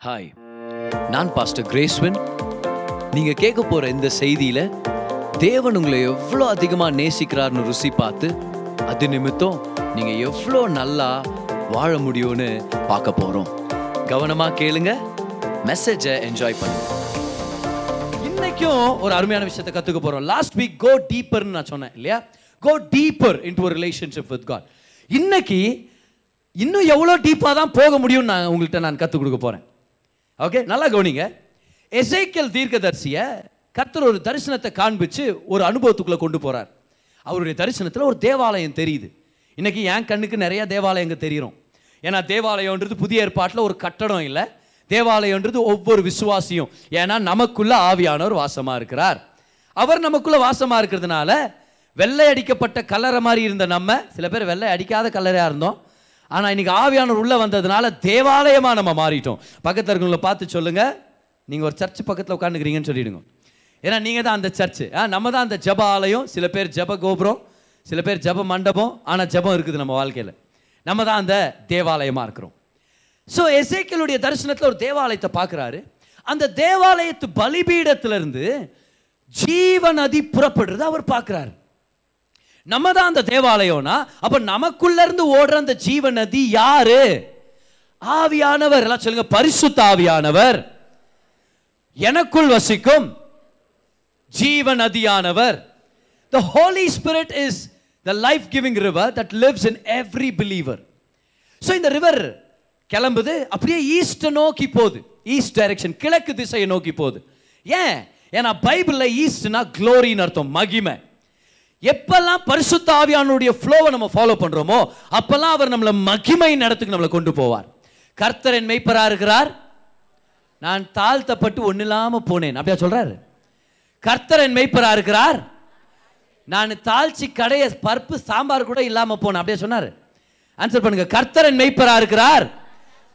Hi நான் pastor கிரேஸ்வன் நீங்க கேட்க போற இந்த செய்தியில தேவன் உங்களை எவ்வளோ அதிகமா நேசிக்கிறார்னு ருசி பார்த்து அது நிமித்தம் நீங்க எவ்வளோ நல்லா வாழ முடியும்னு பார்க்க போறோம். கவனமா கேளுங்க. மெசேஜை என்ஜாய் பண்ணுங்க. இன்னைக்கும் ஒரு அருமையான விஷயத்தை கத்துக்க போறோம். லாஸ்ட் வீக் கோ டீப்பர்னு நான் சொன்னேன் இல்லையா? கோ டீப்பர் இன்டு ஒரு ரிலேஷன்ஷிப் வித் காட் இன்னைக்கு இன்னும் எவ்வளோ டீப்பாக தான் போக முடியும்னு நான் உங்கள்கிட்ட நான் கற்றுக் கொடுக்க போகிறேன் ஓகே நல்லா கவனிங்க. எசைக்கல் தீர்க்கதரிசியை கர்த்தர் ஒரு தரிசனத்தை காண்பிச்சு ஒரு அனுபவத்துக்குள்ளே கொண்டு போகிறார் அவருடைய தரிசனத்தில் ஒரு தேவாலயம் தெரியுது. இன்றைக்கி என் கண்ணுக்கு நிறையா தேவாலயங்கள் தெரியும். ஏன்னா தேவாலயம்ன்றது புதிய ஏற்பாட்டில் ஒரு கட்டடம் இல்லை. தேவாலயம்ன்றது ஒவ்வொரு விசுவாசியும். ஏன்னா நமக்குள்ள ஆவியானவர் வாசமாக இருக்கிறார். அவர் நமக்குள்ளே வாசமாக இருக்கிறதுனால வெள்ளை அடிக்கப்பட்ட கலரை மாதிரி இருந்த நம்ம சில பேர் வெள்ளை அடிக்காத கலராக இருந்தோம். ஆனால் இன்றைக்கி ஆவியானவர் உள்ளே வந்ததுனால தேவாலயமாக நம்ம மாறிட்டோம். பக்கத்தில் இருக்கவங்களை பார்த்து சொல்லுங்கள் நீங்கள் ஒரு சர்ச் பக்கத்தில் உட்காந்துக்கிறீங்கன்னு சொல்லிடுங்க. ஏன்னா நீங்கள் தான் அந்த சர்ச்சு ஆ நம்ம தான் அந்த ஜப ஆலயம். சில பேர் ஜப கோபுரம் சில பேர் ஜப மண்டபம். ஆனால் ஜபம் இருக்குது நம்ம வாழ்க்கையில். நம்ம தான் அந்த தேவாலயமாக இருக்கிறோம். ஸோ எசேக்கியலுடைய தரிசனத்தில் ஒரு தேவாலயத்தை பார்க்குறாரு. அந்த தேவாலயத்து பலிபீடத்திலிருந்து ஜீவ நதி அவர் பார்க்குறாரு. நம்ம தான் அந்த தேவாலயம்னா அப்ப நமக்குள்ளேருந்து ஓடுற அந்த ஜீவ நதி யாரு? ஆவியானவர். எல்லாம் சொல்லுங்க பரிசுத்த ஆவியானவர் எனக்குள் வசிக்கும் ஜீவ நதியானவர் the Holy Spirit is the life giving river that lives in every believer so இந்த ரிவர் கிளம்புது அப்படியே ஈஸ்டை நோக்கி போகுது. ஈஸ்ட் டைரக்ஷன் கிழக்கு திசையை நோக்கி போகுது. ஏன்? ஏன்னா பைபிளில் ஈஸ்ட்னா க்ளோரின்னு அர்த்தம் மகிமை. எப்பெல்லாம் பரிசுத்த ஆவியானுடைய ஃப்ளோவை நம்ம ஃபாலோ பண்ணுறோமோ அப்பெல்லாம் அவர் நம்மளை மகிமை நடத்துக்கு நம்மளை கொண்டு போவார். கர்த்தர் என் மெய்ப்பரா இருக்கிறார். நான் தாழ்த்தப்பட்டு ஒன்றும் இல்லாமல் போனேன். அப்படியா சொல்கிறாரு கர்த்தர் என் மெய்ப்பரா இருக்கிறார். நான் தாழ்ச்சி கடைய பருப்பு சாம்பார் கூட இல்லாமல் போனேன். அப்படியே சொன்னார்? ஆன்சர் பண்ணுங்க. கர்த்தர் என் இருக்கிறார்.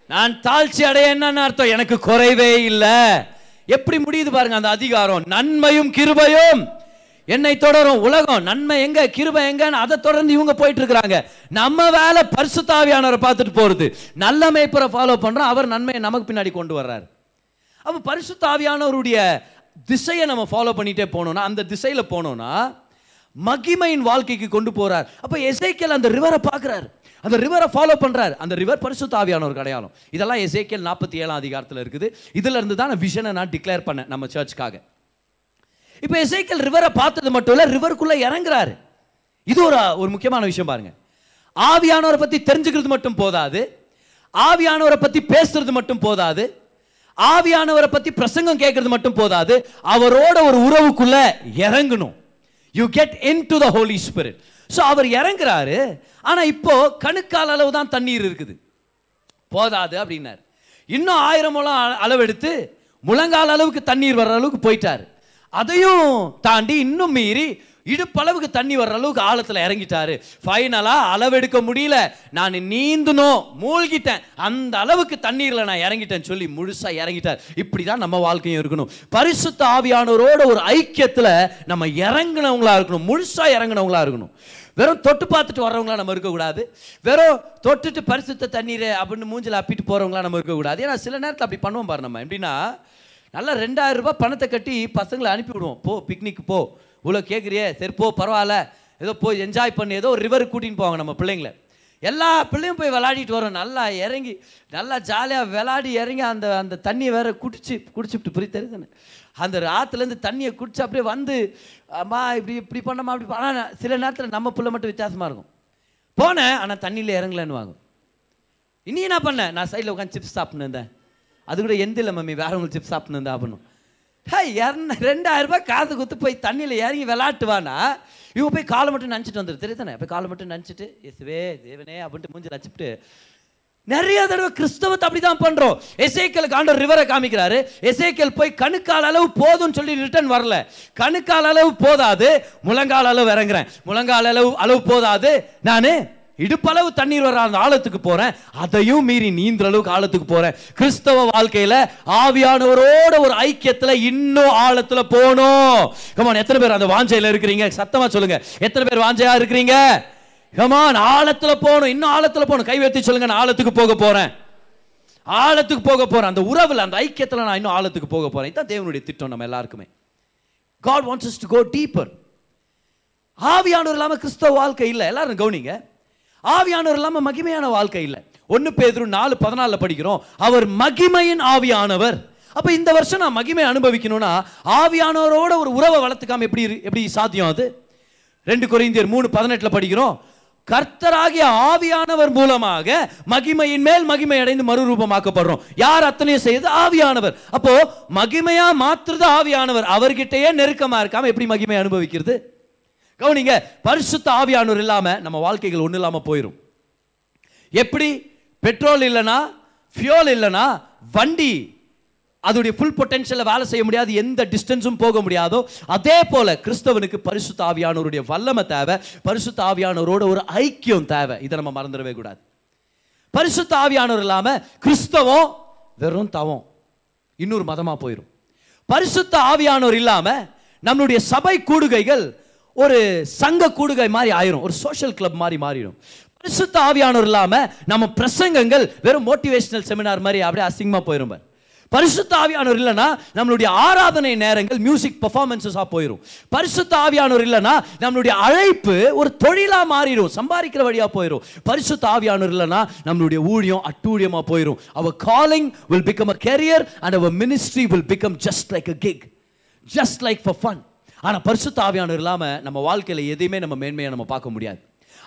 நான் தாழ்ச்சி அடைய என்னன்னு அர்த்தம்? எனக்கு குறைவே இல்லை. எப்படி முடியுது பாருங்க அந்த அதிகாரம்? நன்மையும் கிருபையும். என்னை தொடரும். உலகம் நன்மை எங்க கிருபை எங்கன்னு அதை தொடர்ந்து இவங்க போயிட்டு இருக்கிறாங்க நம்ம வேலை பரிசுத்தாவியானவரை பார்த்துட்டு போறது. நல்ல மேய்ப்பரை ஃபாலோ பண்றோம். அவர் நன்மையை நமக்கு பின்னாடி கொண்டு வர்றாரு. அப்போ பரிசுத்தாவியானவருடைய திசையை நம்ம ஃபாலோ பண்ணிட்டே போனோம்னா அந்த திசையில போனோம்னா மகிமையின் வாழ்க்கைக்கு கொண்டு போறார். அப்போ எசைக்கல் அந்த ரிவரை பார்க்குறாரு. அந்த ரிவரை ஃபாலோ பண்ணுறாரு அந்த ரிவர் பரிசுத்த ஆவியானவர் அடையாளம். இதெல்லாம் எசேக்கியல் நாற்பத்தி ஏழாம் அதிகாரத்தில் இருக்குது. இதுல இருந்து தான் விஷனை நான் டிக்ளேர் பண்ணேன் நம்ம சர்ச்சுக்காக இப்போ எசைக்கல் ரிவரை பார்த்தது மட்டும் இல்லை ரிவருக்குள்ளே இறங்குறாரு. இது ஒரு ஒரு முக்கியமான விஷயம் பாருங்க. ஆவியானவரை பற்றி தெரிஞ்சுக்கிறது மட்டும் போதாது. ஆவியானவரை பற்றி பேசுறது மட்டும் போதாது. ஆவியானவரை பற்றி பிரசங்கம் கேட்கறது மட்டும் போதாது. அவரோட ஒரு உறவுக்குள்ள இறங்கணும். You get into the Holy Spirit so அவர் இறங்குறாரு. ஆனால் இப்போ கணுக்கால் அளவு தான் தண்ணீர் இருக்குது. போதாது அப்படின்னாரு. இன்னும் ஆயிரம் முழம் அளவெடுத்து முழங்கால் அளவுக்கு தண்ணீர் வர்ற அளவுக்கு போயிட்டாரு. அதையும் தாண்டி இன்னும் மீறி இடுப்பளவுக்கு தண்ணி வர்ற அளவுக்கு ஆழத்தில் இறங்கிட்டாரு. ஃபைனலாக அளவெடுக்க முடியல. நான் நீந்தணும் மூழ்கிட்டேன். அந்த அளவுக்கு தண்ணீரில் நான் இறங்கிட்டேன்னு சொல்லி முழுசாக இறங்கிட்டார். இப்படி தான் நம்ம வாழ்க்கையும் இருக்கணும். பரிசுத்த ஆவியானவரோட ஒரு ஐக்கியத்தில் நம்ம இறங்குனவங்களா இருக்கணும். முழுசாக இறங்குனவங்களா இருக்கணும். வெறும் தொட்டு பார்த்துட்டு வர்றவங்களா நம்ம இருக்கக்கூடாது. வெறும் தொட்டுட்டு பரிசுத்த தண்ணீர் அப்படின்னு மூஞ்சில அப்பிட்டு போகிறவங்களாம் நம்ம இருக்கக்கூடாது. ஏன்னா சில நேரத்தில் அப்படி பண்ணுவோம் பாரு நம்ம. எப்படின்னா நல்லா ரெண்டாயிரம் ரூபாய் பணத்தை கட்டி பசங்களை அனுப்பி விடுவோம் போ பிக்னிக் போ. இவ்வளோ கேட்குறியே சரி போ பரவாயில்ல. ஏதோ போய் என்ஜாய் பண்ணி. ஏதோ ஒரு ரிவருக்கு கூட்டின்னு போவாங்க நம்ம பிள்ளைங்கள. எல்லா பிள்ளையும் போய் விளையாடிட்டு வரோம். நல்லா இறங்கி நல்லா ஜாலியாக விளையாடி இறங்கி அந்த அந்த தண்ணியை வேற குடிச்சு குடிச்சுட்டு புரிய தெரியுதுன்னு அந்த ஆற்றுலேருந்து தண்ணியை குடிச்சு அப்படியே வந்து அம்மா இப்படி இப்படி பண்ணமா அப்படி ஆனால் சில நேரத்தில் நம்ம பிள்ளை மட்டும் வித்தியாசமாக இருக்கும். போனேன் ஆனால் தண்ணியில் இறங்கலன்னு வாங்க இனி என்ன பண்ண? நான் சைடில் உட்காந்து சிப்ஸ் சாப்பிட்டு இருந்தேன். அது கூட எந்த இல்லை மம்மி வேற உங்களுக்கு சிப்ஸ் சாப்பிட்டு ஆகணும். ஹே இரநூ ரெண்டாயிரம் ரூபாய் குத்து போய் தண்ணியில் இறங்கி விளாட்டுவானா இவன் போய் காலை மட்டும் நினச்சிட்டு வந்துரு. தெரியுதானே? போய் காலை மட்டும் நினச்சிட்டு இயேசுவே தேவனே அப்படின்ட்டு மூஞ்சி நச்சுட்டு நிறைய தடவை கிறிஸ்தவத்தை அப்படி தான் பண்ணுறோம் எசேக்கலுக்கு ஆண்டவர் ரிவரை காமிக்கிறாரு. எசேக்கல் போய் கணுக்கால் அளவு போதும்னு சொல்லி ரிட்டர்ன் வரல. கணுக்கால் அளவு போதாது முழங்கால் அளவு இறங்குறேன். முழங்கால் அளவு அளவு போதாது. நான் இடுப்பளவு தண்ணீர் வர அந்த ஆழத்துக்கு போறேன். அதையும் மீறி நீந்திர அளவுக்கு ஆழத்துக்கு போறேன். கிறிஸ்தவ வாழ்க்கையில ஆவியானவரோட ஒரு ஐக்கியத்துல இன்னும் ஆழத்துல போகணும். கமான் எத்தனை பேர் அந்த வாஞ்சையில இருக்கிறீங்க? சத்தமா சொல்லுங்க. எத்தனை பேர் வாஞ்சையா இருக்கிறீங்க? கமான் ஆழத்துல போகணும். இன்னும் ஆழத்துல போகணும். கை சொல்லுங்க நான் ஆழத்துக்கு போக போறேன். ஆழத்துக்கு போக போறேன். அந்த உறவில் அந்த ஐக்கியத்தில் நான் இன்னும் ஆழத்துக்கு போக போறேன். இதுதான் தேவனுடைய திட்டம் நம்ம எல்லாருக்குமே. God wants to go deeper ஆவியானவர் இல்லாமல் கிறிஸ்தவ வாழ்க்கை இல்லை. எல்லாரும் கவனிங்க. ஆவியானவர் இல்லாமல் மகிமையான வாழ்க்கை இல்லை. ஒன்று பேதரும் நாலு பதினாலில் படிக்கிறோம். அவர் மகிமையின் ஆவியானவர். அப்போ இந்த வருஷம் நான் மகிமை அனுபவிக்கணும்னா ஆவியானவரோட ஒரு உறவை வளர்த்துக்காம எப்படி எப்படி சாத்தியம் அது? ரெண்டு குறைந்தியர் மூணு பதினெட்டில் படிக்கிறோம். கர்த்தராகிய ஆவியானவர் மூலமாக மகிமையின் மேல் மகிமை அடைந்து மறுரூபமாக்கப்படுறோம். யார் அத்தனையும் செய்து ஆவியானவர். அப்போ மகிமையா மாற்றுறது ஆவியானவர். அவர்கிட்டயே நெருக்கமா இருக்காம எப்படி மகிமை அனுபவிக்கிறது? கவனிங்க பரிசுத்த ஆவியானவர் இல்லாமல் நம்ம வாழ்க்கைகள் ஒன்றும் இல்லாமல் போயிடும் எப்படி? பெட்ரோல் இல்லைனா ஃபியூல் இல்லைனா வண்டி. அதோடைய ஃபுல் பொட்டன்ஷியலில் வேலை செய்ய முடியாது எந்த டிஸ்டன்ஸும் போக முடியாதோ அதே போல கிறிஸ்தவனுக்கு பரிசுத்த ஆவியானவருடைய வல்லமை தேவை பரிசுத்த ஆவியானவரோட ஒரு ஐக்கியம் தேவை. இதை நம்ம மறந்துடவே கூடாது. பரிசுத்த ஆவியானவர் இல்லாமல் கிறிஸ்தவம் வெறும் தவம். இன்னொரு மதமாக போயிடும் பரிசுத்த ஆவியானவர் இல்லாமல் நம்மளுடைய சபை கூடுகைகள் ஒரு சங்க கூடுகை மாதிரி ஆயிரும். ஒரு சோஷியல் கிளப் மாதிரி மாறிடும். பரிசுத்த ஆவியானவர் இல்லாமல் நம்ம பிரசங்கங்கள் வெறும் மோட்டிவேஷனல் செமினார் மாதிரி அப்படியே அசிங்கமா போயிரும் பரிசுத்த ஆவியானவர் இல்லைன்னா நம்மளுடைய ஆராதனை நேரங்கள் மியூசிக் பர்ஃபார்மன்ஸஸாக போயிடும் பரிசுத்த ஆவியானவர் இல்லைன்னா நம்மளுடைய அழைப்பு ஒரு தொழிலாக மாறிடும். சம்பாதிக்கிற வழியாக போயிடும் பரிசுத்த ஆவியானவர் இல்லைன்னா நம்மளுடைய ஊழியம் அட்டூழியமாக போயிடும் our calling will become a career and our ministry will become just like a gig just like for fun ஆனால் பரிசுத்த ஆவியானவர் இல்லாமல் நம்ம வாழ்க்கையில் எதையுமே நம்ம மேன்மையை நம்ம பார்க்க முடியாது.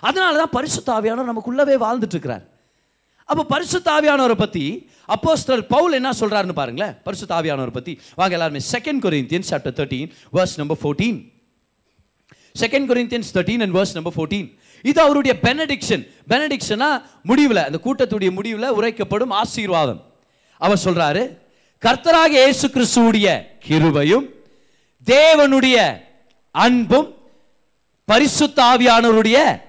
அதனால தான் பரிசுத்த ஆவியானவர் நமக்குள்ளவே வாழ்ந்துட்டுருக்கிறார். அப்போ பரிசுத்த ஆவியானவரை பற்றி அப்போஸ்தலர் பவுல் என்ன சொல்கிறாருன்னு பாருங்களேன். பரிசுத்த ஆவியானவரை பற்றி வாங்க எல்லாருமே second Corinthians chapter thirteen verse number fourteen second Corinthians thirteen and verse number fourteen இது அவருடைய பெனடிக்ஷன் பெனடிக்ஷனா முடிவில் அந்த கூட்டத்துடைய முடிவில் உரைக்கப்படும் ஆசீர்வாதம். அவர் சொல்கிறாரு கர்த்தராக இயேசு கிறிஸ்துவுடைய கிருபையும் தேவனுடைய அன்பும் பரிசுத்த ஆவியானவருடைய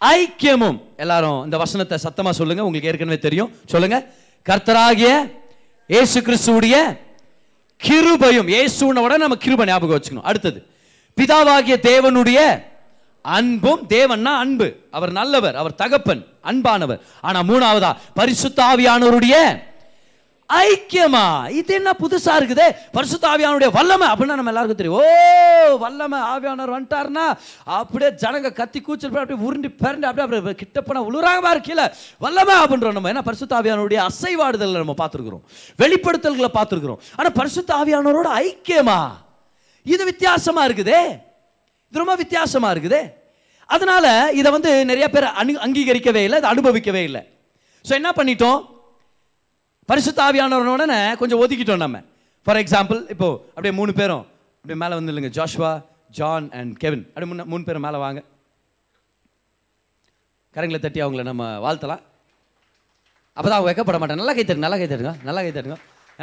ஐக்கியமும். எல்லாரும் இந்த வசனத்தை சத்தமா சொல்லுங்க உங்களுக்கு ஏற்கனவே தெரியும். சொல்லுங்க. கர்த்தராகிய இயேசு கிறிஸ்துவுடைய கிருபையும் இயேசுன நம்ம கிருபை ஞாபகம் வச்சுக்கணும். அடுத்தது பிதாவாகிய தேவனுடைய அன்பும் தேவன்னா அன்பு. அவர் நல்லவர் அவர் தகப்பன் அன்பானவர். ஆனா மூணாவதா பரிசுத்தாவியானவருடைய ஆவியானவருடைய ஐக்கியமா? இது என்ன புதுசா இருக்குது? பரிசுத்த ஆவியானுடைய வல்லமை அப்படின்னா நம்ம எல்லாருக்கும் தெரியும். ஓ வல்லமை ஆவியானவர் வந்துட்டாருன்னா அப்படியே ஜனங்க கத்தி கூச்சல் போய் அப்படியே உருண்டி பிறண்டு அப்படியே அப்படியே கிட்ட போனா உழுறாங்க பாரு கீழே வல்லமை அப்படின்றோம் நம்ம. ஏன்னா பரிசுத்த ஆவியானுடைய அசைவாடுதல் நம்ம பார்த்துருக்குறோம். வெளிப்படுத்தல்களை பார்த்துருக்குறோம். ஆனால் பரிசுத்த ஆவியானவரோட ஐக்கியமா? இது வித்தியாசமா இருக்குதே. இது ரொம்ப வித்தியாசமா இருக்குதே. அதனால இதை வந்து நிறைய பேர் அனு அங்கீகரிக்கவே இல்லை இதை அனுபவிக்கவே இல்லை. ஸோ என்ன பண்ணிட்டோம்? பரிசு ஆவியானவரோட கொஞ்சம் ஒதுக்கிட்டோம் நம்ம. ஃபார் எக்ஸாம்பிள் இப்போ அப்படியே மூணு பேரும் அப்படியே மேலே வந்து இல்லைங்க ஜாஷ்வா ஜான் அண்ட் கெவின் அப்படியே முன்ன மூணு பேரும் மேலே வாங்க. கரங்களை தட்டி அவங்கள நம்ம வாழ்த்தலாம். அப்போ தான் அவங்க வைக்கப்பட மாட்டேன் நல்லா கை தருங்க நல்லா கை தருங்க நல்லா கை தருங்க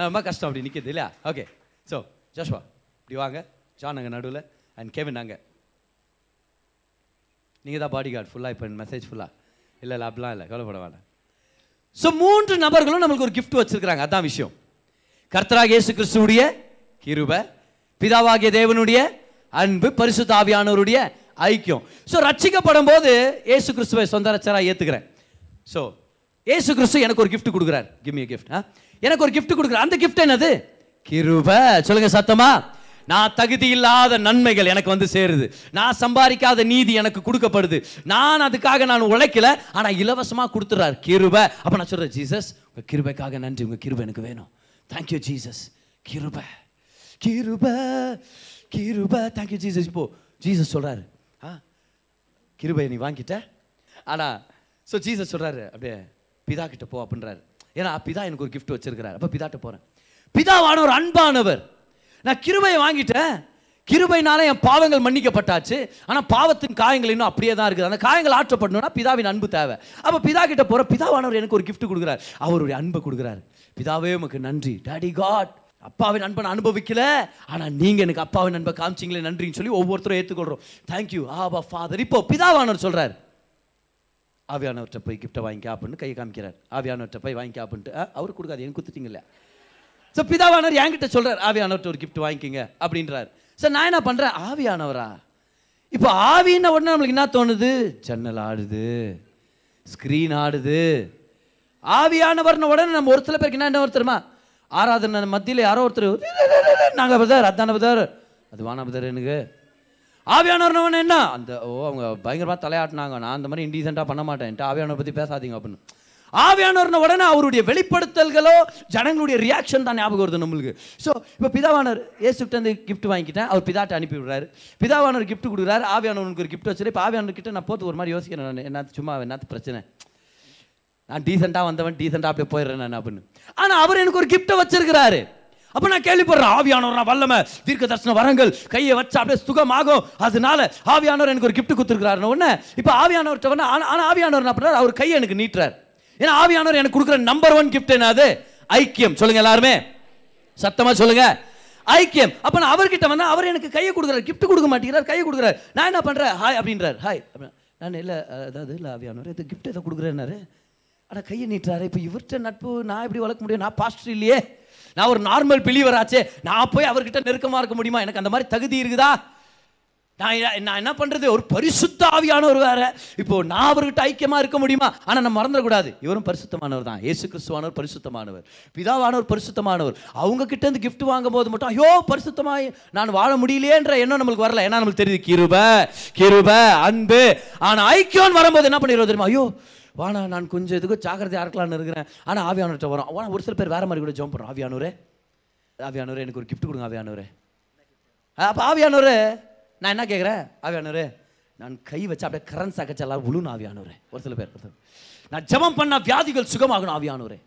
ரொம்ப கஷ்டம் அப்படி நிற்கிது இல்லையா? ஓகே ஸோ ஜோஷ்வா இப்படி வாங்க. ஜான் அங்கே நடுவில் அண்ட் கெவின் அங்கே. நீங்கள் தான் பாடி கார்டு ஃபுல்லாக இப்போ மெசேஜ் ஃபுல்லாக இல்லை இல்லை அப்படிலாம் இல்லை. கவலைப்பட வேண்டாம் ஸோ மூன்று நபர்களும் நம்மளுக்கு ஒரு கிஃப்ட் வச்சிருக்கிறாங்க. அதான் விஷயம். கர்த்தராக இயேசு கிறிஸ்துவுடைய கிருப பிதாவாகிய தேவனுடைய அன்பு பரிசுத்தாவியானவருடைய ஐக்கியம். ஸோ ரட்சிக்கப்படும் போது இயேசு கிறிஸ்துவை சொந்த ரச்சராக ஏற்றுக்கிறேன் ஸோ இயேசு கிறிஸ்து எனக்கு ஒரு கிஃப்ட் கொடுக்குறார். கிவ் ஏ கிஃப்ட் எனக்கு ஒரு கிஃப்ட் கொடுக்குறார். அந்த கிஃப்ட் என்னது? கிருப. சொல்லுங்க சத்தமா? நான் தகுதி இல்லாத நன்மைகள் எனக்கு வந்து சேருது. நான் சம்பாதிக்காத நீதி எனக்கு கொடுக்கப்படுது. நான் அதுக்காக நான் உழைக்கல ஆனால் இலவசமாக கொடுத்துட்றாரு கிருபை. அப்போ நான் சொல்கிறேன் ஜீசஸ் உங்கள் கிருபைக்காக நன்றி. உங்கள் கிருபை எனக்கு வேணும். Thank you Jesus. கிருபை. கிருபை. கிருபை. Thank you Jesus. இப்போ ஜீசஸ் சொல்கிறாரு ஆ கிருபை நீ வாங்கிட்ட? ஆனால் ஸோ ஜீசஸ் சொல்கிறாரு அப்படியே பிதா கிட்ட போ அப்படின்றாரு. ஏன்னா பிதா எனக்கு ஒரு கிஃப்ட் வச்சிருக்கிறாரு. அப்போ பிதாட்ட பிதாவான பிதாவானவர் அன்பானவர். நான் கிருபையை வாங்கிட்டேன். கிருபைனால என் பாவங்கள் மன்னிக்கப்பட்டாச்சு. ஆனால் பாவத்தின் காயங்கள் இன்னும் அப்படியே தான் இருக்குது. அந்த காயங்கள் ஆற்றப்படணும்னா பிதாவின் அன்பு தேவை. அப்போ பிதா கிட்ட போகிற பிதாவானவர் எனக்கு ஒரு கிஃப்ட் கொடுக்குறார். அவருடைய அன்பை கொடுக்குறாரு. பிதாவே உமக்கு நன்றி. டாடி காட் அப்பாவின் அன்பை நான் அனுபவிக்கல. ஆனால் நீங்கள் எனக்கு அப்பாவின் அன்பை காமிச்சிங்களே நன்றின்னு சொல்லி ஒவ்வொருத்தரும் ஏற்றுக்கொள்கிறோம் தேங்க்யூ ஆபா ஃபாதர் இப்போ பிதாவானவர் சொல்கிறார் ஆவியானவர்கிட்ட போய் கிஃப்ட்டை வாங்கிக்க அப்படின்னு கையை காமிக்கிறார். ஆவியானவர்கிட்ட போய் வாங்கிக்க அப்படின்ட்டு அவர் கொடுக்காது. எனக்கு குத்துட்டீங்கல்ல. ஸோ பிதாவானவர் என்கிட்ட சொல்கிறார் ஆவியானவர்கிட்ட ஒரு கிஃப்ட் வாங்கிக்கங்க அப்படின்றார். சார் நான் என்ன பண்ணுறேன் ஆவியானவரா? இப்போ ஆவின்ன உடனே நம்மளுக்கு என்ன தோணுது? ஜன்னல் ஆடுது ஸ்க்ரீன் ஆடுது. ஆவியானவர்னு உடனே நம்ம ஒரு சில பேருக்கு என்ன என்ன ஒருத்தருமா ஆராதனை மத்தியில் யாரோ ஒருத்தர் நாங்கள் பதர் அதான பதர் அது வான பதர் எனக்கு. ஆவியானவர்னவன் என்ன? அந்த ஓ அவங்க பயங்கரமாக தலையாட்டினாங்க. நான் அந்த மாதிரி இன்டீசெண்டாக பண்ண மாட்டேன். என்கிட்ட ஆவியானவர் பற்றி பேசாதீங்க அப்படின்னு. ஆவியானவர்ன உடனே அவருடைய வெளிப்படுத்தல்களோ ஜனங்களுடைய ரியாக்ஷன் தான் ஞாபகம் வருது நம்மளுக்கு. ஸோ இப்போ பிதாவானர் ஏசுக்கிட்ட இருந்து கிஃப்ட் வாங்கிக்கிட்டேன். அவர் பிதாட்ட அனுப்பி விடுறாரு பிதாவானவர் கிஃப்ட் கொடுக்குறாரு. ஆவியானவனுக்கு ஒரு கிஃப்ட் வச்சுரு இப்போ ஆவியானவர்கிட்ட நான் போட்டு ஒரு மாதிரி யோசிக்கிறேன் நான். என்ன சும்மா என்னத்து பிரச்சனை? நான் டீசெண்டாக வந்தவன் டீசெண்டாக அப்படியே போயிடுறேன் நான் அப்படின்னு. ஆனால் அவர் எனக்கு ஒரு கிஃப்ட்டை வச்சிருக்கிறாரு. அப்போ நான் கேள்விப்படுறேன் ஆவியானவர் நான் வல்லமை தீர்க்க தரிசன வரங்கள் கையை வச்சு அப்படியே சுகமாகும். அதனால ஆவியானவர் எனக்கு ஒரு கிஃப்ட் கொடுத்துருக்காருன்னு உடனே இப்போ ஆவியானவர்கிட்ட வந்து ஆனால் ஆனால் ஆவியானவர் என்ன பண்ணுறாரு அவர் கையை எனக்கு நீட்டுறார். ஏன்னா ஆவியானவர் எனக்கு கொடுக்குற நம்பர் ஒன் கிஃப்ட் என்னது? ஐக்கியம். சொல்லுங்க எல்லாருமே. சத்தமா சொல்லுங்க. ஐக்கியம். அப்ப நான் அவர்கிட்ட வந்தா அவர் எனக்கு கையை கொடுக்குறாரு. கிஃப்ட் கொடுக்க மாட்டேங்கிறார் கையை கொடுக்குறாரு. நான் என்ன பண்றேன்? ஹாய் அப்படின்றார். ஹாய் நான் இல்லை அதாவது இல்லை ஆவியானவர் இது கிஃப்ட் எதை கொடுக்குறேன்னாரு. ஆனால் கையை நீட்டுறாரு. இப்போ இவர்கிட்ட நட்பு நான் எப்படி வளர்க்க முடியும்? நான் பாஸ்டர் இல்லையே. நான் ஒரு நார்மல் பிலீவர் ஆச்சே. நான் போய் அவர்கிட்ட நெருக்கமாக இருக்க முடியுமா? எனக்கு அந்த மாதிரி தகுதி இருக்குதா? நான் நான் என்ன பண்ணுறது ஒரு பரிசுத்த ஆவியானவர் வேற. இப்போ நான் அவர்கிட்ட ஐக்கியமாக இருக்க முடியுமா? ஆனால் நம்ம மறந்துடக்கூடாது. இவரும் பரிசுத்தமானவர் தான். இயேசு கிறிஸ்துவானவர் பரிசுத்தமானவர். பிதாவானவர் பரிசுத்தமானவர். அவங்க கிட்ட இருந்து கிஃப்ட் வாங்கும் போது மட்டும் ஐயோ பரிசுத்தமாக நான் வாழ முடியலையேன்ற எண்ணம் நம்மளுக்கு வரல. ஏன்னா நம்மளுக்கு தெரியுது கிருப கிருப அன்பு. ஆனால் ஐக்கியம் வரும்போது என்ன பண்ணிடுவோம் தெரியுமா? ஐயோ வாணா நான் கொஞ்சம் இதுக்கு ஜாக்கிரதையாக இருக்கலாம்னு இருக்கிறேன். ஆனால் ஆவியானவர்கிட்ட வரோம். ஆனால் ஒரு சில பேர் வேறு மாதிரி கூட ஜோம் பண்ணுறோம். ஆவியானூரே ஆவியானூரே எனக்கு ஒரு கிஃப்ட் கொடுங்க ஆவியானூரே அப்போ ஆவியானூரே நான் என்ன கேட்குறேன் ஆவியானவர் நான் கை வச்சு அப்படியே கரண்ட் சாக்கச்சு எல்லாரும் உழுணும் ஆவியானவரே. ஒரு சில பேர் நான் ஜபம் பண்ண வியாதிகள் சுகமாகணும் ஆவியானவரே.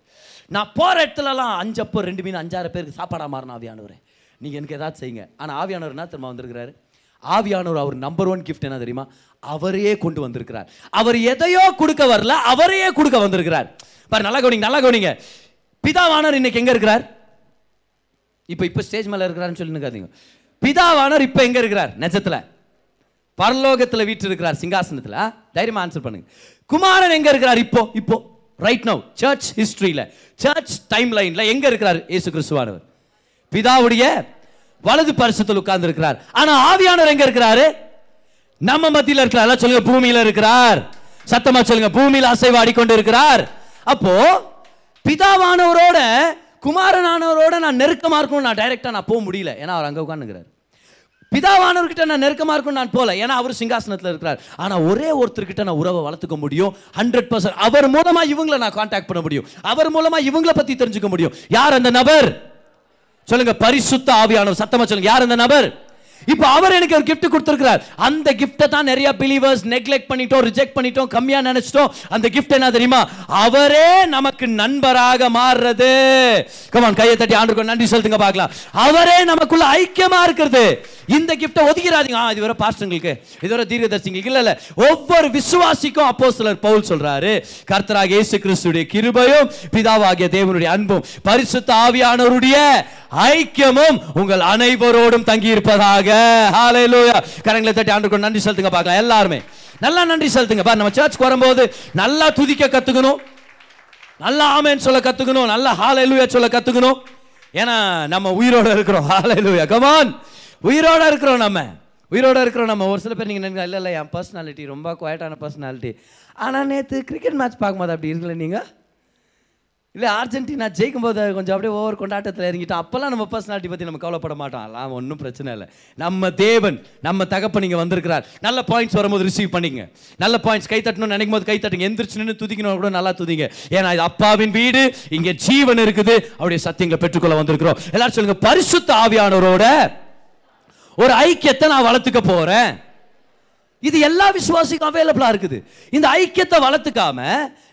நான் போகிற இடத்துலலாம் அஞ்சப்போ ரெண்டு மீன் அஞ்சாறு பேருக்கு சாப்பாடாக மாறணும் ஆவியானவரே. நீங்கள் எனக்கு ஏதாச்சும் செய்யுங்க. ஆனால் ஆவியானவர் என்ன திரும்ப வந்திருக்கிறாரு? ஆவியானவர் அவர் நம்பர் ஒன் கிஃப்ட் என்ன தெரியுமா? அவரையே கொண்டு வந்திருக்கிறார். அவர் எதையோ கொடுக்க வரல அவரையே கொடுக்க வந்திருக்கிறார். பாரு நல்லா கவனிங்க நல்லா கவனிங்க. பிதாவானவர் இன்னைக்கு எங்கே இருக்கிறார்? இப்போ இப்போ ஸ்டேஜ் மேலே இருக்கிறாருன்னு சொல்லி நிக்காதீங்க. பிதாவானவர் இப்போ எங்கே இருக்கிறார்? நெஜத்தில். பரலோகத்தில் வீட்டு இருக்கிறார் சிங்காசனத்தில் தைரியமாக ஆன்சர் பண்ணுங்க. குமாரன் எங்கே இருக்கிறார் இப்போ? இப்போ ரைட் நவ் சர்ச் ஹிஸ்ட்ரியில் சர்ச் டைம் லைனில் எங்கே இருக்கிறார்? இயேசு கிறிஸ்துவானவர். பிதாவுடைய வலது பரிசுத்தில் உட்கார்ந்து இருக்கிறார் ஆனால் ஆவியானவர் எங்கே இருக்கிறாரு? நம்ம மத்தியில் இருக்கிறார். எல்லாம் சொல்லுங்க பூமியில் இருக்கிறார். சத்தமாக சொல்லுங்க பூமியில் அசைவாடி கொண்டு இருக்கிறார் அப்போ பிதாவானவரோட குமாரனானவரோட நான் நெருக்கமாக இருக்கணும் நான் டைரெக்டாக நான் போக முடியல. ஏன்னா அவர் அங்கே உட்கார்ந்துக்கிறார். பிதாவானவர்கிட்ட நான் நெருக்கமாக இருக்கும் நான் போகல. ஏன்னா அவர் சிங்காசனத்தில் இருக்கிறார். ஆனால் ஒரே ஒருத்தர்கிட்ட நான் உறவை வளர்த்துக்க முடியும். ஹண்ட்ரட் பர்சன்ட் அவர் மூலமாக இவங்களை நான் காண்டாக்ட் பண்ண முடியும். அவர் மூலமாக இவங்கள பற்றி தெரிஞ்சுக்க முடியும். யார் அந்த நபர்? சொல்லுங்க பரிசுத்த ஆவியானவர். சத்தமாக சொல்லுங்க யார் அந்த நபர்? இப்போ அவர் எனக்கு ஒரு கிஃப்ட் கொடுத்துருக்கிறார். அந்த கிஃப்ட்டை தான் நிறைய பிலீவர்ஸ் நெக்லெக்ட் பண்ணிட்டோம் ரிஜெக்ட் பண்ணிட்டோம் கம்மியா நினைச்சிட்டோம். அந்த கிஃப்ட் என்ன தெரியுமா? அவரே நமக்கு நண்பராக மாறுறது. கமான் கையை தட்டி ஆண்டுக்கு நன்றி சொல்லுங்க பார்க்கலாம். அவரே நமக்குள்ள ஐக்கியமா இருக்கிறது. இந்த கிஃப்ட்டை ஒதுக்கிறாதீங்க ஆ இது வர பாஸ்டங்களுக்கு இது வர தீர்க்கதரிசிங்களுக்கு இல்ல இல்ல. ஒவ்வொரு விசுவாசிக்கும் அப்போஸ்தலர் பவுல் சொல்றாரு கர்த்தராக இயேசு கிறிஸ்துடைய கிருபையும் பிதாவாகிய தேவனுடைய அன்பும் பரிசுத்த ஆவியானவருடைய ஐக்கியமும் உங்கள் அனைவரோடும் தங்கி ஹாலே லூயா கரங்களை தட்டி ஆண்டுக்கு நன்றி செலுத்துங்க பார்க்கலாம். எல்லாருமே. நல்லா நன்றி செலுத்துங்க. பாரு நம்ம சர்ச்சுக்கு வரும்போது நல்லா துதிக்க கற்றுக்கணும் நல்லா ஆமேன்னு சொல்ல கற்றுக்கணும் நல்லா ஹalleluya சொல்ல கற்றுக்கணும் ஏன்னா நம்ம உயிரோட இருக்கிறோம். ஹalleluya லூயா கமான் உயிரோட இருக்கிறோம் நம்ம. உயிரோடு இருக்கிறோம் நம்ம. ஒரு சில பேர் நீங்கள் நினைக்கிறீங்க இல்லை இல்லை என் பர்சனாலிட்டி ரொம்ப குவாய்ட்டான பர்சனாலிட்டி ஆனால் நேற்று கிரிக்கெட் மேட்ச் பார்க்கும்போது அப்படி இருக்கல நீங்கள் இல்லை அர்ஜென்டினா ஜெயிக்கும் போது கொஞ்சம் அப்படியே ஓவர் கொண்டாட்டத்தில் இறங்கிட்டோம் அப்போல்லாம் நம்ம பர்சனாலிட்டி பற்றி நம்ம கவலைப்பட மாட்டோம். அதெல்லாம் ஒன்றும் பிரச்சனை இல்லை. நம்ம தேவன் நம்ம தகப்ப நீங்கள் வந்திருக்கிறார். நல்ல பாயிண்ட்ஸ் வரும்போது ரிசீவ் பண்ணிங்க. நல்ல பாயிண்ட்ஸ் கை தட்டணும்னு நினைக்கும் போது கை தட்டுங்க. எந்திரிச்சு நின்று துதிக்கணும் கூட நல்லா துதிங்க. ஏன்னா இது அப்பாவின் வீடு இங்கே ஜீவன் இருக்குது. அவருடைய சத்தியங்களை பெற்றுக்கொள்ள வந்திருக்கிறோம். எல்லாரும் சொல்லுங்க பரிசுத்த ஆவியானவரோட ஒரு ஐக்கியத்தை நான் வளர்த்துக்க போகிறேன் இது எல்லா விசுவாசிக்கும் அவைலபிளாக இருக்குது. இந்த ஐக்கியத்தை வளர்த்துக்காம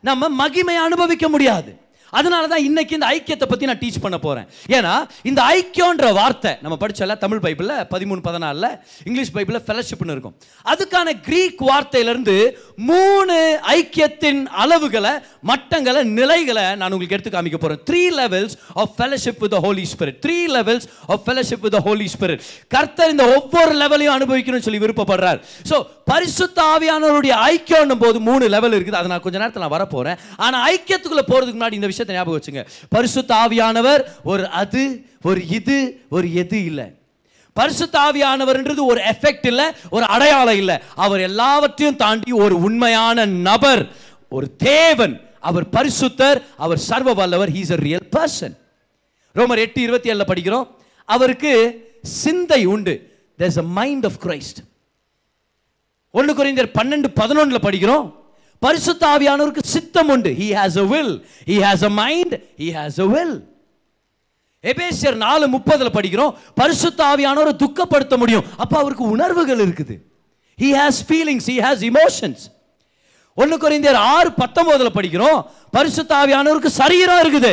நம்ம மகிமையை அனுபவிக்க முடியாது. அதனால தான் இன்னைக்கு இந்த ஐக்கியத்தை பற்றி நான் டீச் பண்ண போகிறேன் ஏன்னா இந்த ஐக்கியன்ற வார்த்தை நம்ம படிச்சல தமிழ் பைபிளில் பதிமூணு பதினாலில் இங்கிலீஷ் பைபிளில் ஃபெலோஷிப்னு இருக்கும். அதுக்கான கிரீக் வார்த்தையிலேருந்து மூணு ஐக்கியத்தின் அளவுகளை மட்டங்களை நிலைகளை நான் உங்களுக்கு எடுத்து காமிக்க போகிறேன் three levels of fellowship with Holy Spirit three levels of fellowship with Holy Spirit கர்த்தர் இந்த ஒவ்வொரு லெவலையும் அனுபவிக்கணும்னு சொல்லி விருப்பப்படுறார். ஸோ பரிசுத்த ஆவியானவருடைய ஐக்கியம் போது மூணு லெவல் இருக்குது. அதை நான் கொஞ்ச நேரத்தில் நான் வரப்போகிறேன் ஆனால் ஐக்கியத்துக்குள்ளே போகிறதுக்கு முன்னாடி இந்த விஷயம் விஷயத்தை ஞாபகம் வச்சுங்க. பரிசுத்த ஆவியானவர் ஒரு அது ஒரு இது ஒரு எது இல்லை. பரிசுத்த ஆவியானவர்ன்றது ஒரு எஃபெக்ட் இல்லை ஒரு அடையாளம் இல்லை. அவர் எல்லாவற்றையும் தாண்டி ஒரு உண்மையான நபர் ஒரு தேவன். அவர் பரிசுத்தர் அவர் சர்வ வல்லவர் ஹீஸ் அ ரியல் பர்சன் ரோமர் எட்டு இருபத்தி ஏழில் படிக்கிறோம். அவருக்கு சிந்தை உண்டு. There's a mind of Christ ஒன்று குறைந்தர் பன்னெண்டு பதினொன்றில் படிக்கிறோம். பரிசுத்தாவியானவருக்கு சித்தம் உண்டு. He has a will he has a mind he has a will எபேசியர் நாலு முப்பதுல படிக்கிறோம். பரிசுத்தாவியானவரை துக்கப்படுத்த முடியும். அப்போ அவருக்கு உணர்வுகள் இருக்குது. He has feelings he has emotions ஒன்று குறைந்தர் ஆறு பத்தொன்பதுல படிக்கிறோம். பரிசுத்தாவியானவருக்கு சரீரம் இருக்குது.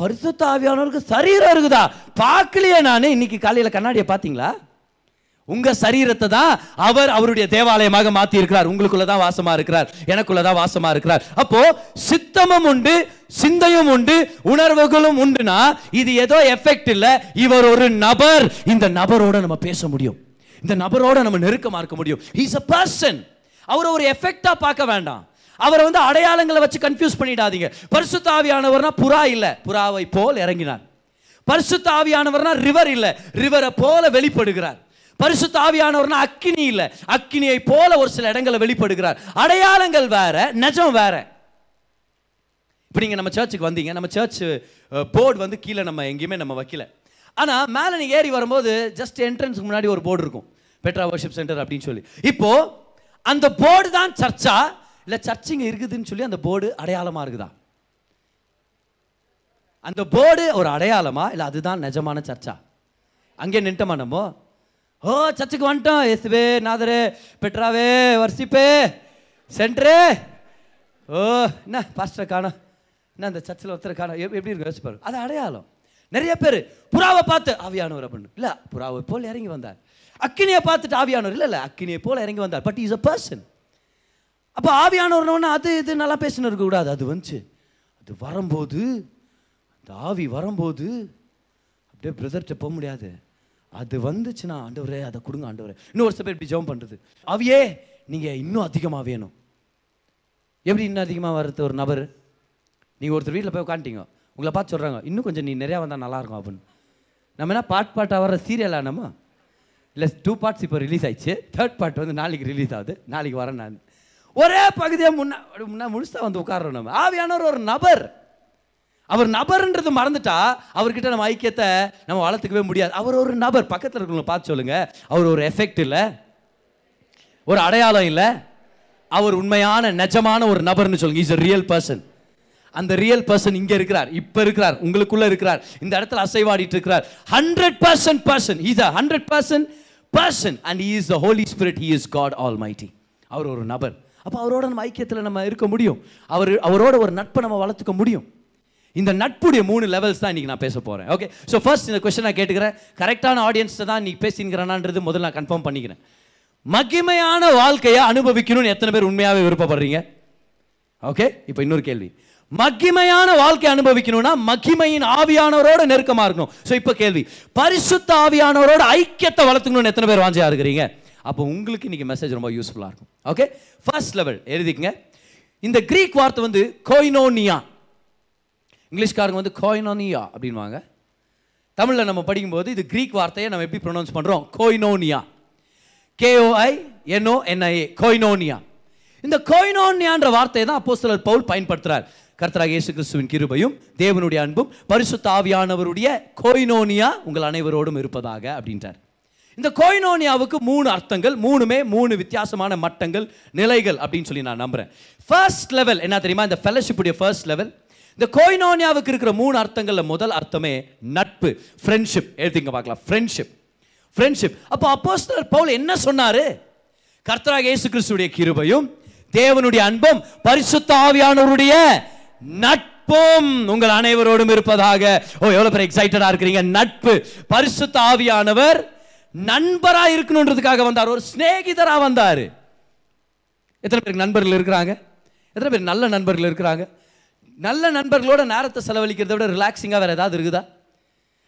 பரிசுத்தாவியானவருக்கு சரீரம் இருக்குதா? பார்க்கலையே நான். இன்னைக்கு காலையில் கண்ணாடியை பார்த்தீங்களா? உங்க சரீரத்தை தான் அவர் அவருடைய தேவாலயமாக மாத்தி இருக்கிறார் உங்களுக்குள்ள தான் வாசமா இருக்கிறார். எனக்குள்ள தான் வாசமா இருக்கிறார். அப்போ சித்தமும் உண்டு சிந்தையும் உண்டு உணர்வுகளும் உண்டுனா இது ஏதோ எஃபெக்ட் இல்ல. இவர் ஒரு நபர். இந்த நபரோட நம்ம பேச முடியும். இந்த நபரோட நம்ம நெருக்கமா இருக்க முடியும். இஸ் அ பர்சன் அவரை ஒரு எஃபெக்டா பார்க்க வேண்டாம். அவரை வந்து அடையாளங்களை வச்சு கன்ஃபியூஸ் பண்ணிடாதீங்க. பரிசுத்தாவியானவர்னா புறா இல்ல. புறாவை போல் இறங்கினார். பரிசுத்தாவியானவர்னா ரிவர் இல்ல. ரிவரை போல வெளிப்படுகிறார். பரிசு தாவியானவர்னா அக்கினி இல்லை. அக்கினியை போல ஒரு சில இடங்களை வெளிப்படுகிறார். அடையாளங்கள் வேற நிஜம் வேற. இப்போ நீங்கள் நம்ம சர்ச்சுக்கு வந்தீங்க. நம்ம சர்ச் போர்டு வந்து கீழே நம்ம எங்கேயுமே நம்ம வைக்கல. ஆனால் மேலே நீங்கள் ஏறி வரும்போது ஜஸ்ட் என்ட்ரன்ஸ்க்கு முன்னாடி ஒரு போர்டு இருக்கும். பெட்ரா வர்ஷிப் சென்டர் அப்படின்னு சொல்லி. இப்போது அந்த போர்டு தான் சர்ச்சா? இல்லை சர்ச்சிங்க இருக்குதுன்னு சொல்லி அந்த போர்டு அடையாளமாக இருக்குதா? அந்த போர்டு ஒரு அடையாளமா? இல்லை அதுதான் நிஜமான சர்ச்சா? அங்கே நின்ட்டோமா நம்ம? ஓ சர்ச்சுக்கு வந்துட்டோம். இயேசுவே நாதரே பெட்ராவே வர்ஷிப்பே சென்டரே ஓ என்ன பாஸ்டர் காணும். என்ன அந்த சர்ச்சில் ஒருத்தர் காணோம். எப்படி இருக்கு? யோசிச்சு பாருங்க. அது அடையாளம். நிறைய பேர் புறாவை பார்த்து ஆவியானவர் அப்படின்னு. இல்லை புறாவை போல் இறங்கி வந்தார். அக்கினியை பார்த்துட்டு ஆவியானவர். இல்லை இல்லை அக்கினியை போல் இறங்கி வந்தார். பட் இஸ் அ பர்சன் அப்போ ஆவியானவர்னு அது இது நல்லா பேசினு இருக்கக்கூடாது அது வந்துச்சு. அது வரும்போது அந்த ஆவி வரும்போது அப்படியே பிரதர்கிட்ட போக முடியாது. அது வந்துச்சுன்னா ஆண்டவரே அதை கொடுங்க ஆண்டவரே. இன்னும் ஒரு சில பேர் இப்படி ஜெபம் பண்ணுறது அவையே நீங்கள் இன்னும் அதிகமாக வேணும். எப்படி இன்னும் அதிகமாக வர்றது ஒரு நபர்? நீங்கள் ஒருத்தர் வீட்டில் போய் உட்காந்துட்டீங்க உங்களை பார்த்து சொல்கிறாங்க இன்னும் கொஞ்சம் நீ நிறையா வந்தால் நல்லாயிருக்கும் அப்படின்னு. நம்ம என்ன பாட் பாட்டாக வர சீரியலா நம்ம? இல்லை டூ பார்ட்ஸ் இப்போ ரிலீஸ் ஆயிடுச்சு. தேர்ட் பார்ட் வந்து நாளைக்கு ரிலீஸ் ஆகுது. நாளைக்கு வரேன் நான். ஒரே பகுதியாக முன்னா முன்னா முழுசாக வந்து உட்காடுறோம் நம்ம. ஆவியானவர் ஒரு நபர். அவர் நபர்ன்றது மறந்துட்டா அவர்கிட்ட நம்ம ஐக்கியத்தை நம்ம வளர்த்துக்கவே முடியாது. அவர் ஒரு நபர். பக்கத்தில் இருக்கிறவங்க பார்த்து சொல்லுங்க. அவர் ஒரு எஃபெக்ட் இல்லை. ஒரு அடையாளம் இல்லை. அவர் உண்மையான நிஜமான ஒரு நபர்னு சொல்லுங்க. இஸ் அ ரியல் பர்சன் அந்த ரியல் பர்சன் இங்க இருக்கிறார். இப்ப இருக்கிறார். உங்களுக்குள்ள இருக்கிறார். இந்த இடத்துல அசைவாடிட்டு இருக்கிறார். Hundred percent person is a hundred percent person and is the Holy Spirit he is God almighty அவர் ஒரு நபர். அப்போ அவரோட நம்ம ஐக்கியத்தில் நம்ம இருக்க முடியும். அவர் அவரோட ஒரு நட்பை நம்ம வளர்த்துக்க முடியும். இந்த நட்புடைய மூணு லெவல்ஸ் தான் இன்றைக்கி நான் பேச போகிறேன் ஓகே ஸோ ஃபர்ஸ்ட் இந்த கொஸ்டின் நான் கேட்டுக்கிறேன். கரெக்டான ஆடியன்ஸை தான் நீ பேசிங்கிறானான்றது முதல்ல நான் கன்ஃபார்ம் பண்ணிக்கிறேன். மகிமையான வாழ்க்கையை அனுபவிக்கணும்னு எத்தனை பேர் உண்மையாகவே விருப்பப்படுறீங்க? ஓகே இப்போ இன்னொரு கேள்வி. மகிமையான வாழ்க்கை அனுபவிக்கணும்னா மகிமையின் ஆவியானவரோட நெருக்கமாக இருக்கணும். ஸோ இப்போ கேள்வி. பரிசுத்த ஆவியானவரோட ஐக்கியத்தை வளர்த்துக்கணும்னு எத்தனை பேர் வாஞ்சியாக இருக்கிறீங்க அப்போ உங்களுக்கு இன்னைக்கு மெசேஜ் ரொம்ப யூஸ்ஃபுல்லாக இருக்கும். ஓகே ஃபர்ஸ்ட் லெவல் எழுதிக்கங்க. இந்த கிரீக் வார்த்தை வந்து கோயினோனியா இங்கிலீஷ்காரங்க வந்து கோயினோனியா அப்படின்வாங்க தமிழில் நம்ம படிக்கும்போது இது க்ரீக் வார்த்தையை நம்ம எப்படி ப்ரொனவுன்ஸ் பண்ணுறோம் கோயினோனியா. கேஓஐ என்ஓ என்ஐஏ கோயினோனியா. இந்த கோயினோனியான்ற வார்த்தையை தான் அப்போஸ்தலர் பவுல் பயன்படுத்துகிறார் கர்த்தராக இயேசு கிறிஸ்துவின் கிருபையும் தேவனுடைய அன்பும் பரிசுத்த ஆவியானவருடைய கோயினோனியா உங்கள் அனைவரோடும் இருப்பதாக அப்படின்றார். இந்த கோயினோனியாவுக்கு மூணு அர்த்தங்கள் மூணுமே மூணு வித்தியாசமான மட்டங்கள் நிலைகள் அப்படின்னு சொல்லி நான் நம்புறேன். ஃபர்ஸ்ட் லெவல் என்ன தெரியுமா? இந்த ஃபெலோஷிப்புடைய ஃபர்ஸ்ட் லெவல் இந்த கோயினோனியாவுக்கு இருக்கிற மூணு அர்த்தங்களில் முதல் அர்த்தமே நட்பு ஃப்ரெண்ட்ஷிப் எழுதிங்க பார்க்கலாம் ஃப்ரெண்ட்ஷிப் ஃப்ரெண்ட்ஷிப் அப்போ அப்போஸ்தலர் பவுல் என்ன சொன்னார் கர்த்தராக இயேசு கிறிஸ்துடைய கிருபையும் தேவனுடைய அன்பும் பரிசுத்த ஆவியானவருடைய நட்பும் உங்கள் அனைவரோடும் இருப்பதாக ஓ எவ்வளோ பேர் எக்ஸைட்டடாக இருக்கிறீங்க நட்பு பரிசுத்த ஆவியானவர் நண்பராக இருக்கணுன்றதுக்காக வந்தார் ஒரு சிநேகிதராக வந்தார் எத்தனை பேருக்கு நண்பர்கள் இருக்கிறாங்க எத்தனை பேர் நல்ல நண்பர்கள் இருக்கிறாங்க நல்ல நண்பர்களோட நேரத்தை செலவழிக்கிறத விட ரிலாக்ஸிங்காக வேறு ஏதாவது இருக்குதா?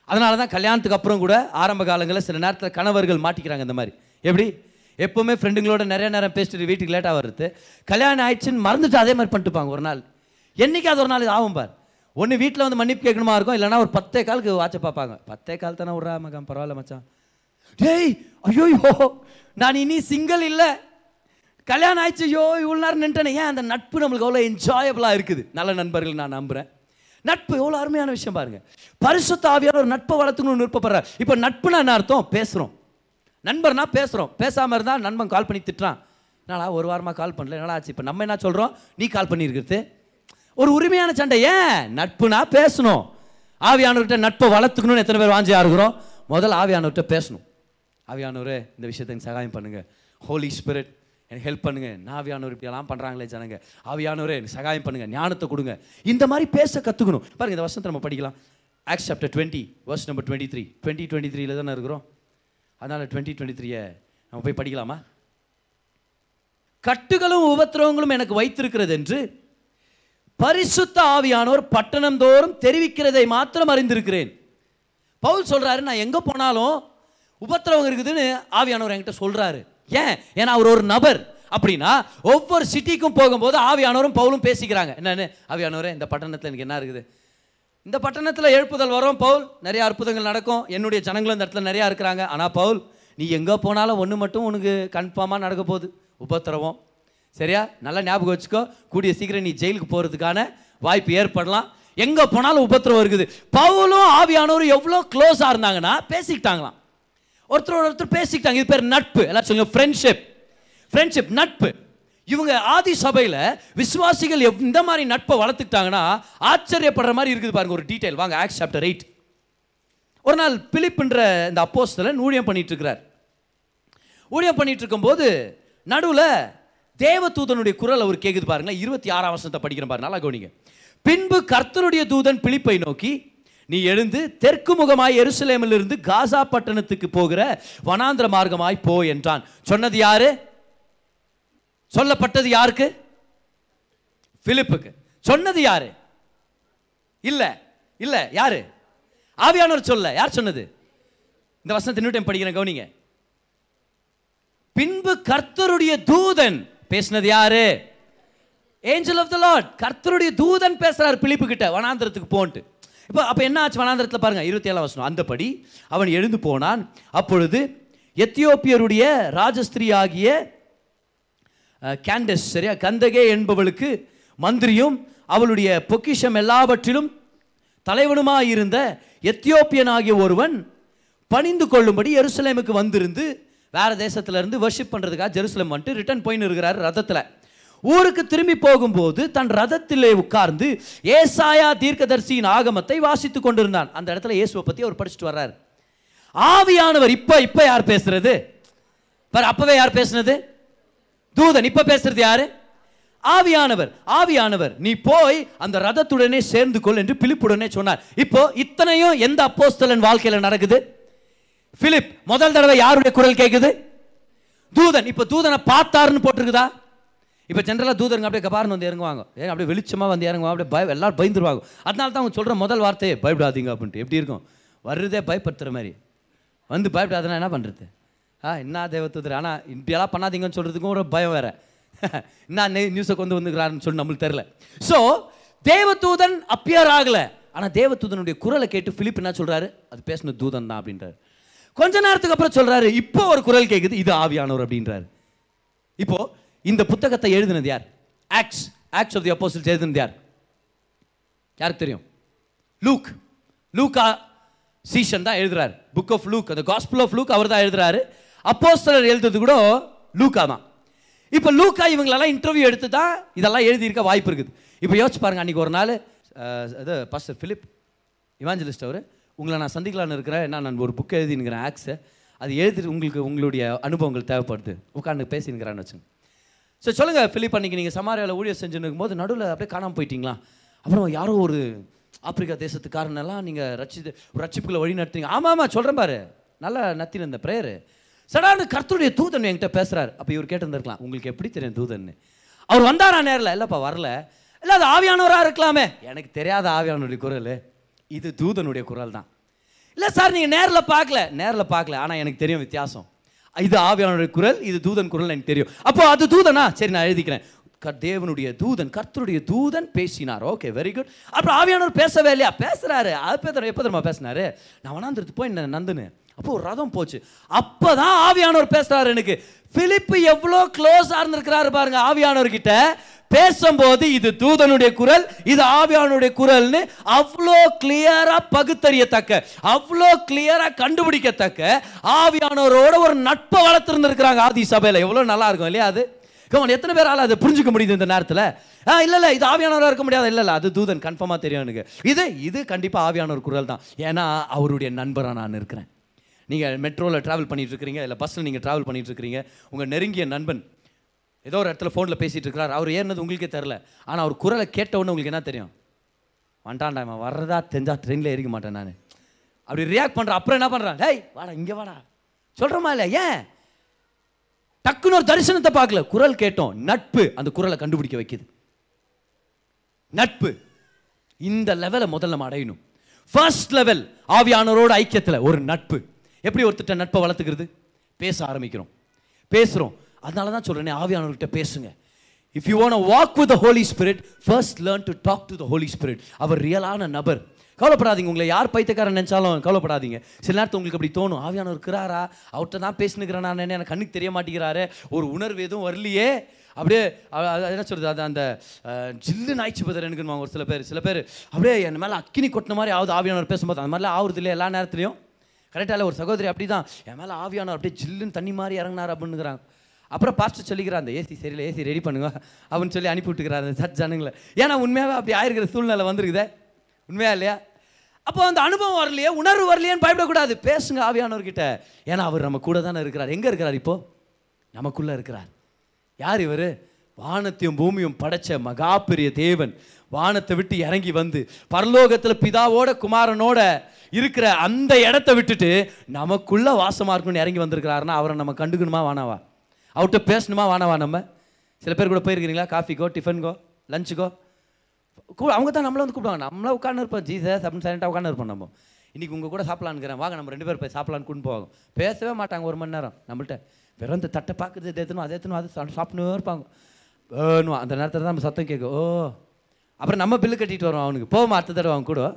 அதனால தான் கல்யாணத்துக்கு அப்புறம் கூட ஆரம்ப காலங்களில் சில நேரத்தில் கணவர்கள் மாட்டிக்கிறாங்க இந்த மாதிரி. எப்படி? எப்போவுமே ஃப்ரெண்டுங்களோட நிறைய நேரம் பேசிட்டு வீட்டுக்கு லேட்டாக வருது கல்யாணம் ஆயிடுச்சுன்னு மறந்துட்டு அதே மாதிரி பண்ணிட்டுப்பாங்க ஒரு நாள். என்னைக்காவது ஒரு நாள் ஆகும் பார். ஒன்று வீட்டில் வந்து மன்னிப்பு கேட்கணுமா இருக்கும் இல்லைன்னா ஒரு பத்தே காலுக்கு வாட்சை பார்ப்பாங்க. பத்தே கால் தானே விட்றா மகன் பரவாயில்ல மச்சான். டேய் ஐயோ நான் இனி சிங்கிள் இல்லை. கல்யாணம் ஆயிடுச்சு ஐயோ இவ்வளோ நேரம் நின்ட்டேனே ஏன் அந்த நட்பு நம்மளுக்கு அவ்வளோ என்ஜாயபிளாக இருக்குது? நல்ல நண்பர்கள் நான் நம்புகிறேன் நட்பு எவ்வளோ அருமையான விஷயம் பாருங்க. பரிசுத்த ஆவியான ஒரு நட்பை வளர்த்துக்கணும்னு விருப்பப்படுற இப்போ நட்புனா என்ன அர்த்தம்? பேசுகிறோம் நண்பர்னா பேசுகிறோம் பேசாமல் இருந்தால் நண்பன் கால் பண்ணி திட்டுறான். என்னடா ஒரு வாரமாக கால் பண்ணல என்னடா ஆச்சு? இப்போ நம்ம என்ன சொல்கிறோம் நீ கால் பண்ணியிருக்கிறது ஒரு உரிமையான சண்டை. ஏன்? நட்புனா பேசணும். ஆவியானவர்கிட்ட நட்பை வளர்த்துக்கணும்னு எத்தனை பேர் வாஞ்சியாக இருக்கிறோம் முதல்ல ஆவியானவர்கிட்ட பேசணும். ஆவியானவர் இந்த விஷயத்துக்கு சகாயம் பண்ணுங்கள் ஹோலி ஸ்பிரிட் எனக்கு ஹெல்ப் பண்ணுங்க. நான் இப்படியெல்லாம் பண்ணுறாங்களே ஜனங்க. ஆவியானவரே எனக்கு சகாயம் பண்ணுங்க. ஞானத்தை கொடுங்க. இந்த மாதிரி பேச கற்றுக்கணும் பாருங்க இந்த வருஷத்தை நம்ம படிக்கலாம். Acts chapter twenty verse number twenty three twenty twenty த்ரீல தானே இருக்கிறோம். அதனால் டுவெண்ட்டி டுவெண்ட்டி த்ரீயை நம்ம போய் படிக்கலாமா? கட்டுகளும் உபத்திரவங்களும் எனக்கு வைத்திருக்கிறது என்று பரிசுத்த ஆவியானோர் பட்டணம் தோறும் தெரிவிக்கிறதை மாத்திரம் அறிந்திருக்கிறேன். பவுல் சொல்றாரு நான் எங்க போனாலும் உபத்திரவம் இருக்குதுன்னு ஆவியானவர் என்கிட்ட சொல்றாரு. ஏன்? ஏன்னா அவர் ஒரு நபர். அப்படின்னா ஒவ்வொரு சிட்டிக்கும் போகும்போது ஆவியானவரும் பவுலும் பேசிக்கிறாங்க. என்னன்னு? ஆவியானவரே இந்த பட்டணத்தில் எனக்கு என்ன இருக்குது? இந்த பட்டணத்தில் எழுப்புதல் வரும் பவுல். நிறைய அற்புதங்கள் நடக்கும். என்னுடைய ஜனங்களும் இந்த இடத்துல நிறையா இருக்கிறாங்க. ஆனால் பவுல் நீ எங்கே போனாலும் ஒன்று மட்டும் உனக்கு கன்ஃபார்மாக நடக்க போகுது. உபத்திரவம். சரியா? நல்லா ஞாபகம் வச்சுக்கோ. கூடிய சீக்கிரம் நீ ஜெயிலுக்கு போகிறதுக்கான வாய்ப்பு ஏற்படலாம். எங்கே போனாலும் உபத்திரவம் இருக்குது. பவுலும் ஆவியானவரும் எவ்வளோ க்ளோஸாக இருந்தாங்கன்னா பேசிக்கிட்டாங்களாம். ஒருத்தரோட ஒருத்தர் பேசிக்கிட்டாங்க. இது பேர் நட்பு. எல்லாம் சொல்லுங்க ஃப்ரெண்ட்ஷிப் ஃப்ரெண்ட்ஷிப் நட்பு. இவங்க ஆதி சபையில் விசுவாசிகள் எவ்- இந்த மாதிரி நட்பை வளர்த்துக்கிட்டாங்கன்னா ஆச்சரியப்படுற மாதிரி இருக்குது பாருங்க ஒரு டீட்டெயில் வாங்க ஆக்ஸ் சாப்டர் எயிட் ஒரு நாள் பிலிப்புன்ற இந்த அப்போஸ்தலன் ஊழியம் பண்ணிட்டு இருக்கிறார். ஊழியம் பண்ணிட்டு இருக்கும்போது நடுவில் தேவதூதனுடைய குரல் அவர் கேட்குது பாருங்களேன். இருபத்தி ஆறாம் வருஷத்தை படிக்கிறேன் பாருங்க நல்லா கவனிங்க. பின்பு கர்த்தருடைய தூதன் பிலிப்பை நோக்கி நீ எழுந்து தெற்கு முகமாய் எருசலேமிலிருந்து காசா பட்டணத்துக்கு போகிற வனாந்திர மார்க்கமாய் போ என்றான். சொன்னது யாரு? சொல்லப்பட்டது யாருக்கு? பிலிப்புக்கு. சொன்னது யாரு? இல்ல இல்ல யாரு? ஆவியானவர் சொல்ல. யார் சொன்னது? இந்த வசனத்தை இன்னும் டைம் படிக்கிறேன் கவனிங்க. பின்பு கர்த்தருடைய தூதன் பேசினது யாரு? ஏஞ்சல் ஆஃப் த லார்ட் கர்த்தருடைய தூதன் பேசுறார் பிலிப்பு கிட்ட வனாந்திரத்துக்கு போன்ட்டு. இப்போ அப்போ என்ன ஆச்சு வனாந்திரத்தில் பாருங்கள் இருபத்தி ஏழாம் வசனம். அந்தபடி அவன் எழுந்து போனான். அப்பொழுது எத்தியோப்பியருடைய ராஜஸ்திரி ஆகிய கேண்டஸ் சரியா? கந்தகே என்பவளுக்கு மந்திரியும் அவளுடைய பொக்கிஷம் எல்லாவற்றிலும் தலைவனுமாக இருந்த எத்தியோப்பியன் ஆகிய ஒருவன் பணிந்து கொள்ளும்படி எருசலேமுக்கு வந்திருந்து வேறு தேசத்திலேருந்து வர்ஷிப் பண்ணுறதுக்காக ஜெருசலேம் வந்துட்டு ரிட்டர்ன் போயின்னு இருக்கிறார் ரதத்தில். ஊருக்கு திரும்பி போகும்போது தன் ரதத்திலே உட்கார்ந்து ஏசாயா தீர்க்கதர்சியின் ஆகமத்தை வாசித்துக் கொண்டிருந்தான். அந்த இடத்துல இயேசுவை பற்றி அவர் படிச்சுட்டு வர்றார். ஆவியானவர் இப்போ இப்போ யார் பேசுறது? பர் அப்பவே யார் பேசுனது? தூதன் இப்போ பேசுறது யாரு? ஆவியானவர் ஆவியானவர் நீ போய் அந்த ரதத்துடனே சேர்ந்து கொள் என்று பிலிப்புடனே சொன்னார். இப்போ இத்தனையும் எந்த அப்போஸ்தலன் வாழ்க்கையில் நடக்குது? பிலிப் முதல் தடவை யாருடைய குரல் கேட்குது தூதன் இப்போ தூதனை பார்த்தாருன்னு போட்டிருக்குதா? இப்போ ஜென்ரலாக தூதருங்க அப்படியே கபார்னு வந்து இறங்குவாங்க. ஏன் அப்படியே வெளிச்சமாக வந்து இறங்குவாங்க அப்படியே பய எல்லாரும் பயந்துருவாங்க. அதனால தான் அவங்க சொல்கிற முதல் வார்த்தையே பயப்படாதீங்க அப்படின்ட்டு. எப்படி இருக்கும்? வர்றதே பயப்படுத்துகிற மாதிரி. வந்து பயப்படாதுன்னா என்ன பண்ணுறது ஆ என்ன தேவதூதர் ஆனால் இப்படியெல்லாம் பண்ணாதீங்கன்னு சொல்கிறதுக்கும் ஒரு பயம் வேற. என்ன நியூஸை கொண்டு வந்துக்கிறாருன்னு சொல்லி நம்மளுக்கு தெரில ஸோ தேவதூதன் அப்பியர் ஆகலை. ஆனால் தேவதூதனுடைய குரலை கேட்டு ஃபிலிப் என்ன சொல்கிறாரு அது பேசின தூதன் தான் அப்படின்றாரு. கொஞ்ச நேரத்துக்கு அப்புறம் சொல்கிறாரு இப்போ ஒரு குரல் கேட்குது இது ஆவியானவர் அப்படின்றாரு. இப்போது இந்த புத்தகத்தை எழுதினது யார்? Acts Acts of the Apostles எழுதினது யார்? யாருக்கு தெரியும்? லூக் லூக்கா சீஷன் தான் எழுதுறாரு. புக் ஆஃப் லூக் அந்த காஸ்பிள் ஆஃப் லூக் அவர் தான் எழுதுறாரு. அப்போஸ்தலர் எழுதுறது கூட லூக்கா தான். இப்போ லூக்கா இவங்களெல்லாம் இன்டர்வியூ எடுத்து தான் இதெல்லாம் எழுதியிருக்க வாய்ப்பு இருக்குது. இப்போ யோசிச்சு பாருங்க அன்றைக்கி ஒரு நாள் இது பாஸ்டர் ஃபிலிப் இவாஞ்சலிஸ்ட் அவர் உங்களை நான் சந்திக்கலான்னு இருக்கிறேன். என்ன நான் ஒரு புக் எழுதினுக்கிறேன் ஆக்ஸை அது எழுதிட்டு உங்களுக்கு உங்களுடைய அனுபவங்கள் தேவைப்படுது. உட்காந்து பேசினுக்கிறான்னு வச்சுங்க. ஸோ சொல்லுங்கள் ஃபிலிப் அன்றைக்கி நீங்கள் சமாரியாவில் ஊழியர் செஞ்சுன்னு இருக்கும்போது நடுவில் அப்படியே காணாமல் போயிட்டீங்களா? அப்புறம் யாரோ ஒரு ஆப்பிரிக்கா தேசத்துக்காரனெல்லாம் நீங்கள் ரட்சித்து ரட்சிப்புக்களை வழி நடத்துறீங்க. ஆமாம் ஆமாம் சொல்கிறேன் பாரு. நல்லா நத்தின இந்த ப்ரேயரு சடான்னு கர்த்தருடைய தூதன் என்கிட்ட பேசுகிறார் அப்போ இவர் கேட்டிருந்திருக்கலாம். உங்களுக்கு எப்படி தெரியும் தூதன்னு? அவர் வந்தாரா நேரில்? இல்லைப்பா வரல. இல்லை அது ஆவியானவராக இருக்கலாமே. எனக்கு தெரியாத ஆவியானவருடைய குரல். இது தூதனுடைய குரல் தான் இல்லை சார் நீங்கள் நேரில் பார்க்கல. நேரில் பார்க்கல. ஆனால் எனக்கு தெரியும் வித்தியாசம். இது ஆவியானுடைய குரல் இது தூதன் குரல் எனக்கு தெரியும். அப்போ அது தூதனா? சரி நான் எழுதிக்கிறேன். தேவனுடைய தூதன் கர்த்தருடைய தூதன் பேசினார். ஓகே வெரி குட் அப்புறம் ஆவியானவர் பேசவே இல்லையா? பேசுறாரு. அது பேசுற எப்போ தெரியுமா பேசினாரு? நான் வனாந்திரத்து போய் என்ன நந்துன்னு. அப்போ ஒரு ரதம் போச்சு. அப்போ தான் ஆவியானவர் பேசுறாரு எனக்கு. பிலிப்பு எவ்வளோ க்ளோஸாக இருந்திருக்கிறாரு பாருங்க ஆவியானவர்கிட்ட. பேசும்போது இது தூதனுடைய குரல் இது ஆவியானுடைய குரல்னு அவ்வளோ கிளியரா பகுத்தறியத்தக்க அவ்வளோ கிளியரா கண்டுபிடிக்கத்தக்க ஆவியானவரோட ஒரு நட்பை வளர்த்துருந்துருக்குறாங்க ஆதி சபையில். எவ்வளோ நல்லா இருக்கும் இல்லையா அது? கவன் எத்தனை பேரால் அதை புரிஞ்சுக்க முடியுது இந்த நேரத்தில்? ஆ இல்லை இல்லை இது ஆவியானவராக இருக்க முடியாது. இல்லை இல்லை அது தூதன் கன்ஃபார்மாக தெரியும் எனக்கு. இது இது கண்டிப்பாக ஆவியானவர் குரல் தான். ஏன்னா அவருடைய நண்பராக நான் இருக்கிறேன். நீங்கள் மெட்ரோவில் ட்ராவல் பண்ணிகிட்டு இருக்கிறீங்க இல்லை பஸ்ஸில் நீங்கள் ட்ராவல் பண்ணிகிட்டு இருக்கிறீங்க உங்கள் நெருங்கிய நண்பன் ஏதோ ஒரு இடத்துல ஃபோனில் பேசிகிட்டு இருக்கிறார். அவர் ஏறினது உங்களுக்கே தெரில ஆனால் அவர் குரலை கேட்ட உங்களுக்கு என்ன தெரியும்? வந்துட்டான்டா இவன் வர்றதா தெரிஞ்சா ட்ரெயினில் ஏறிக்க மாட்டேன் நான். அப்படி ரியாக்ட் பண்ணுறேன் அப்புறம் என்ன பண்ணுறான் டேய் வாடா இங்கே வாடா. சொல்கிறோமா இல்லை ஏன்? டக்குன்னு ஒரு தரிசனத்தை பார்க்கல. குரல் கேட்டோம். நட்பு அந்த குரலை கண்டுபிடிக்க வைக்குது. நட்பு. இந்த லெவலை முதல்ல நம்ம அடையணும். ஃபர்ஸ்ட் லெவல் ஆவியானவரோட ஐக்கியத்தில் ஒரு நட்பு. எப்படி ஒருத்தட்ட நட்பை வளர்த்துக்கிறது? பேச ஆரம்பிக்கிறோம். பேசுகிறோம் அதனால தான் சொல்கிறேனே ஆவியானவர்கிட்ட பேசுங்க. If you want walk with the Holy Spirit first learn to talk to the Holy Spirit அவர் ரியலான நபர். கவலைப்படாதீங்க உங்களை யார் பைத்தியக்காரன் நினச்சாலும் கவலைப்படாதீங்க. சில நேரத்தில் உங்களுக்கு அப்படி தோணும் ஆவியானவர் இருக்கிறாரா? அவர்கிட்ட தான் பேசினுக்கிறேன் நான் என்ன எனக்கு கண்ணுக்கு தெரிய மாட்டேங்கிறாரு. ஒரு உணர்வு எதுவும் வரலையே. அப்படியே என்ன சொல்கிறது அது அந்த ஜில்லு நாய்ச்சி ஆயிடுச்சு பதர் ஒரு சில பேர் சில பேர். அப்படியே என் மேலே அக்கினி கொட்டின மாதிரி ஆகுது ஆவியானவர் பேசும்போது. அந்த மாதிரிலாம் ஆகுறது இல்லை எல்லா நேரத்துலையும்? கரெக்டாக ஒரு சகோதரி அப்படி தான் என் மேலே ஆவியானவர் அப்படியே ஜில்லுன்னு தண்ணி மாதிரி இறங்கினார் அப்படின்னுங்கிறாங்க அப்புறம் பாஸ்டர் சொல்லிக்கிறான் அந்த ஏசி சரியில்லை ஏசி ரெடி பண்ணுங்க. அப்படின்னு சொல்லி அனுப்பி விட்டுக்கிறாரு அந்த சர்ச் ஜனங்களை. ஏன்னா உண்மையாகவே அப்படி ஆயிருக்கிற சூழ்நிலை வந்துருக்குதே. உண்மையா இல்லையா? அப்போ அந்த அனுபவம் வரலையே உணர்வு வரலையேன்னு பயப்படக்கூடாது. பேசுங்க ஆவியானவர்கிட்ட. ஏன்னா அவர் நம்ம கூட தானே இருக்கிறார். எங்கே இருக்கிறார் இப்போது நமக்குள்ளே இருக்கிறார். யார் இவர்? வானத்தையும் பூமியும் படைச்ச மகா பெரிய தேவன். வானத்தை விட்டு இறங்கி வந்து பரலோகத்தில் பிதாவோட குமாரனோட இருக்கிற அந்த இடத்த விட்டுட்டு நமக்குள்ளே வாசமாக இருக்கணும்னு இறங்கி வந்திருக்கிறாருன்னா அவரை நம்ம கண்டுக்கணுமா வானாவா அவர்கிட்ட பேசணுமா? வானவா நம்ம. சில பேர் கூட போயிருக்கிறீங்களா? காஃபிக்கோ டிஃபனுக்கோ லஞ்சுக்கோ கூ- அவங்க தான் நம்மள வந்து கூப்பிடுவாங்க. நம்மளா உட்காந்து இருப்போம். ஜீசஸ் அப்படின்னு சைலண்டாக உட்காந்து இருப்போம் நம்ம. இன்றைக்கி உங்கள் கூட சாப்பிடலான்னுக்கிறேன். வாங்க நம்ம ரெண்டு பேர் போய் சாப்பிட்லான்னு கொண்டு போவாங்க பேசவே மாட்டாங்க ஒரு மணி நேரம். நம்மள்ட்ட வெறும் இந்த தட்டை பார்க்குறது தேத்தணும் அதை ஏற்றணும் அது சாப்பிட்டு சாப்பிட்டுனே இருப்பாங்க. வேணும்? அந்த நேரத்தில் தான் நம்ம சத்தம் கேட்கும். ஓ. அப்புறம் நம்ம பில்லு கட்டிட்டு வரோம் அவனுக்கு. போவோம் அடுத்த தடவை அவன் கூட.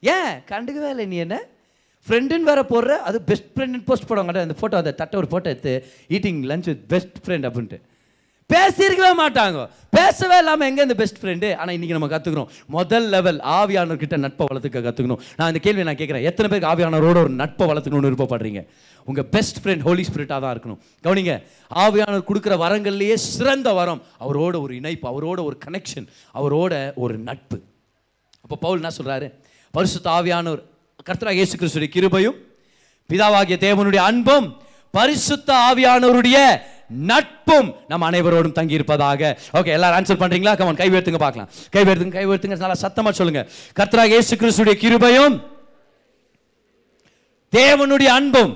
ஏன்? கண்டுக்கவே இல்லை நீ என்ன? ஃப்ரெண்டுன்னு வேற போடுற அது பெஸ்ட் ஃப்ரெண்டுன்னு போஸ்ட் போடுவாங்க. அந்த ஃபோட்டோ அந்த தட்டை ஒரு ஃபோட்டோ எடுத்து eating lunch with best friend அப்படின்ட்டு. பேசியிருக்கவே மாட்டாங்க. பேசவே இல்லாமல் எங்கே இந்த பெஸ்ட் ஃப்ரெண்டு ஆனால் இன்றைக்கி நம்ம கற்றுக்கணும் முதல் லெவல் ஆவியானவர்கிட்ட நட்பை வளர்த்துக்க கற்றுக்கணும் நான் இந்த கேள்வி நான் கேட்குறேன். எத்தனை பேருக்கு ஆவியானவரோட ஒரு நட்பை வளர்த்துக்கணும்னு விருப்பப்படுறீங்க? உங்கள் பெஸ்ட் ஃப்ரெண்ட் ஹோலி ஸ்பிரிட்டாக தான் இருக்கணும். கவனிங்க ஆவியானவர் கொடுக்குற வரங்கள்லேயே சிறந்த வரம் அவரோட ஒரு இணைப்பு அவரோட ஒரு கனெக்ஷன் அவரோட ஒரு நட்பு. அப்போ பவுல் என்ன சொல்கிறாரு பரிசுத்த ஆவியானவர் கர்த்தராக இயேசு கிறிஸ்துடைய கிருபையும் பிதாவாகிய தேவனுடைய அன்பும் பரிசுத்த ஆவியானவருடைய நட்பும் நம்ம அனைவரோடும் தங்கி இருப்பதாக ஓகே எல்லாரும் ஆன்சர் பண்றீங்களா? கமன் கை உயர்த்துங்க பார்க்கலாம். கை உயர்த்துங்க கை நல்லா சத்தமா சொல்லுங்க. கர்த்தராக இயேசு கிறிஸ்துடைய கிருபையும் தேவனுடைய அன்பும்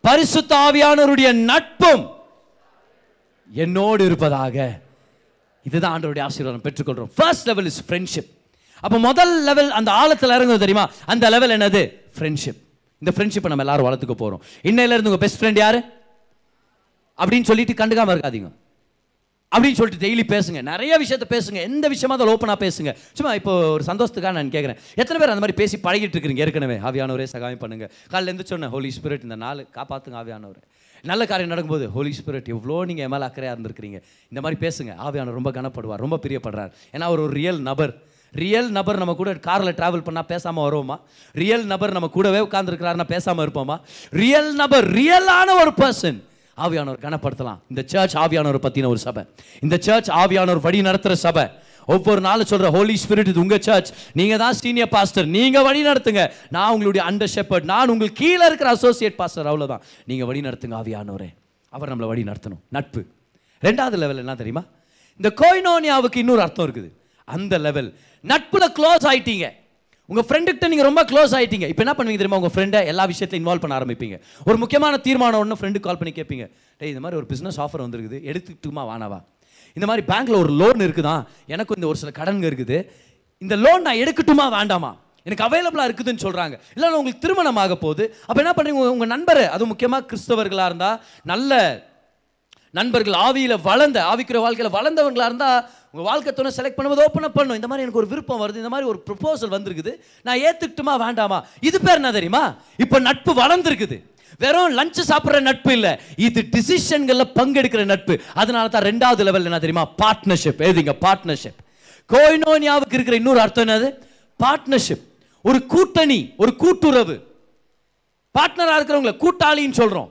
பரிசுத்த ஆவியானவருடைய நட்பும் என்னோடு இருப்பதாக. இதுதான் ஆண்டவருடைய ஆசீர்வாதம் பெற்றுக்கொள்றோம் ஃபர்ஸ்ட் லெவல் இஸ் ஃப்ரெண்ட்ஷிப் அப்போ முதல் லெவல் அந்த ஆழத்தில் இறங்குது தெரியுமா? அந்த லெவல் என்னது? ஃப்ரெண்ட்ஷிப் இந்த ஃப்ரெண்ட்ஷிப்பை நம்ம எல்லாரும் வளர்த்துக்க போகிறோம் இன்னையில இருந்து பெஸ்ட் ஃப்ரெண்ட் யார்? அப்படின்னு சொல்லிட்டு கண்டுக்காமல் இருக்காதீங்க. அப்படின்னு சொல்லிட்டு டெய்லி பேசுங்க. நிறைய விஷயத்த பேசுங்க. எந்த விஷயமா அதில் ஓப்பனாக பேசுங்க. சும்மா இப்போ ஒரு சந்தோஷத்துக்காக நான் கேட்குறேன் எத்தனை பேர் அந்த மாதிரி பேசி பழகிட்டு இருக்கிறீங்க? ஏற்கனவே. ஆவியானவரே சகாயம் பண்ணுங்க. காலையில் எந்த சொன்னேன் ஹோலி ஸ்பிரிட் இந்த நாள் காப்பாற்றுங்க ஆவியானவர். நல்ல காரியம் நடக்கும்போது ஹோலி ஸ்பிரிட் எவ்வளோ நீங்கள் மேலே அக்கறையாக இருந்திருக்கிறீங்க? இந்த மாதிரி பேசுங்க. ஆவியானவர் ரொம்ப கனப்படுவார் ரொம்ப பிரியப்படுறார். ஏன்னா அவர் ஒரு ரியல் நபர். ரியல் நபர் நம்ம கூட காரில் ட்ராவல் பண்ணால் பேசாமல் வருவோமா? ரியல் நபர் நம்ம கூடவே உட்காந்துருக்கிறாருன்னா பேசாமல் இருப்போமா? ரியல் நபர் ரியலான ஒரு பர்சன் ஆவியானவர் கனப்படுத்தலாம். இந்த சர்ச் ஆவியானவர் பற்றின ஒரு சபை. இந்த சர்ச் ஆவியானவர் வழி நடத்துகிற சபை. ஒவ்வொரு நாளும் சொல்கிற ஹோலி ஸ்பிரிட் இது உங்கள் சர்ச் நீங்கள் தான் சீனியர் பாஸ்டர் நீங்கள் வழி நடத்துங்க. நான் உங்களுடைய அண்டர் ஷெப்பர்ட் நான் உங்களுக்கு கீழே இருக்கிற அசோசியேட் பாஸ்டர் அவ்வளோதான் நீங்கள் வழி நடத்துங்க ஆவியானவரே. அவர் நம்மளை வழி நடத்தணும். நட்பு. ரெண்டாவது லெவல் என்ன தெரியுமா? இந்த கோயினோனியாவுக்கு இன்னொரு அர்த்தம் இருக்குது. அந்த லெவல் நட்புல க்ளோஸ் ஆயிட்டீங்க. உங்க ஃப்ரெண்டுகிட்ட நீங்க ரொம்ப க்ளோஸ் ஆயிட்டீங்க. இப்போ என்ன பண்ணுவீங்க தெரியுமா? உங்க ஃப்ரெண்டை எல்லா விஷயத்தையும் இன்வால்வ் பண்ண ஆரம்பிப்பீங்க. ஒரு முக்கியமான தீர்மானம் ஒன்று ஃப்ரெண்டு கால் பண்ணி கேட்பீங்க டேய் இந்த மாதிரி ஒரு பிஸ்னஸ் ஆஃபர் வந்திருக்குது. எடுத்துக்கிட்டுமா வானவா இந்த மாதிரி பேங்க்ல ஒரு லோன் இருக்குதா? எனக்கும் இந்த ஒரு சில கடன்கள் இருக்குது. இந்த லோன் நான் எடுக்கட்டுமா? வேண்டாமா? எனக்கு அவைலபிளாக இருக்குதுன்னு சொல்கிறாங்க இல்லை உங்களுக்கு திருமணம் ஆக போகுது. அப்போ என்ன பண்ணுறீங்க உங்கள் நண்பர் அது முக்கியமாக கிறிஸ்தவர்களாக இருந்தால் நல்ல நண்பர்கள் ஆவியில் வளர்ந்த ஆவிக்கிற வாழ்க்கையில் வளர்ந்தவங்களாக இருந்தால் உங்கள் வாழ்க்கை துணை செலக்ட் பண்ணும்போது ஓப்பன் அப் பண்ணும். இந்த மாதிரி எனக்கு ஒரு விருப்பம் வருது. இந்த மாதிரி ஒரு ப்ரொப்போசல் வந்திருக்குது. நான் ஏற்றுக்கிட்டுமா வேண்டாமா? இது பேர் என்ன தெரியுமா? இப்போ நட்பு வளர்ந்துருக்குது. வெறும் லஞ்ச் சாப்பிட்ற நட்பு இல்லை. இது டிசிஷன்களில் பங்கெடுக்கிற நட்பு. அதனால தான் ரெண்டாவது லெவல் என்ன தெரியுமா? பார்ட்னர்ஷிப் எழுதிங்க பார்ட்னர்ஷிப் கோயினோனியாவுக்கு இருக்கிற இன்னொரு அர்த்தம் என்னது? பார்ட்னர்ஷிப் ஒரு கூட்டணி ஒரு கூட்டுறவு. பார்ட்னராக இருக்கிறவங்கள கூட்டாளின்னு சொல்கிறோம்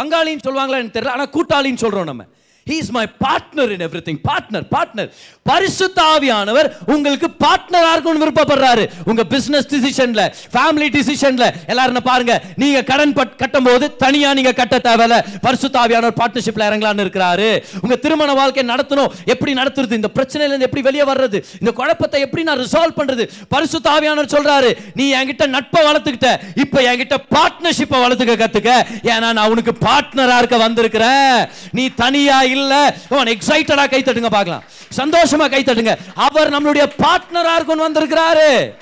பங்காளின்னு சொல்லுவாங்களா? எனக்கு தெரியல. ஆனால் கூட்டாளின்னு சொல்கிறோம் நம்ம. Is my partner in everything partner partner பரிசுத்த ஆவியானவர் உங்களுக்கு பார்ட்னரா இருக்கணும்னு விருப்பப்படுறாரு. உங்க பிசினஸ் டிசிஷன்ல ஃபேமிலி டிசிஷன்ல எல்லாரும் பாருங்க. நீங்க கடன் பட்- கட்டும்போது தனியா நீங்க கட்ட தேவையில்ல. பரிசுத்த ஆவியானவர் பார்ட்னர்ஷிப்ல இறங்கலாம்னு இருக்கிறாரு. உங்க திருமண வாழ்க்கை நடத்தணும். எப்படி நடத்துறது? இந்த பிரச்சனையில இருந்து எப்படி வெளியே வர்றது? இந்த குழப்பத்தை எப்படி நான் ரிசால்வ் பண்றது? பரிசுத்த ஆவியானவர் சொல்றாரு நீ என்கிட்ட நட்பை வளர்த்துக்கிட்ட. இப்போ என்கிட்ட பார்ட்னர்ஷிப்பை வளர்த்துக்க கத்துக்க. ஏன்னா நான் உனக்கு பார்ட்னரா இருக்க வந்திருக்கிறேன். நீ தனியா இல்ல. எக்ஸைட்டடா கை தட்டுங்க பார்க்கலாம். சந்தோஷமா கை தட்டுங்க. அவர் நம்மளுடைய பார்ட்னரா இருக்கணும் வந்திருக்கிறாரு.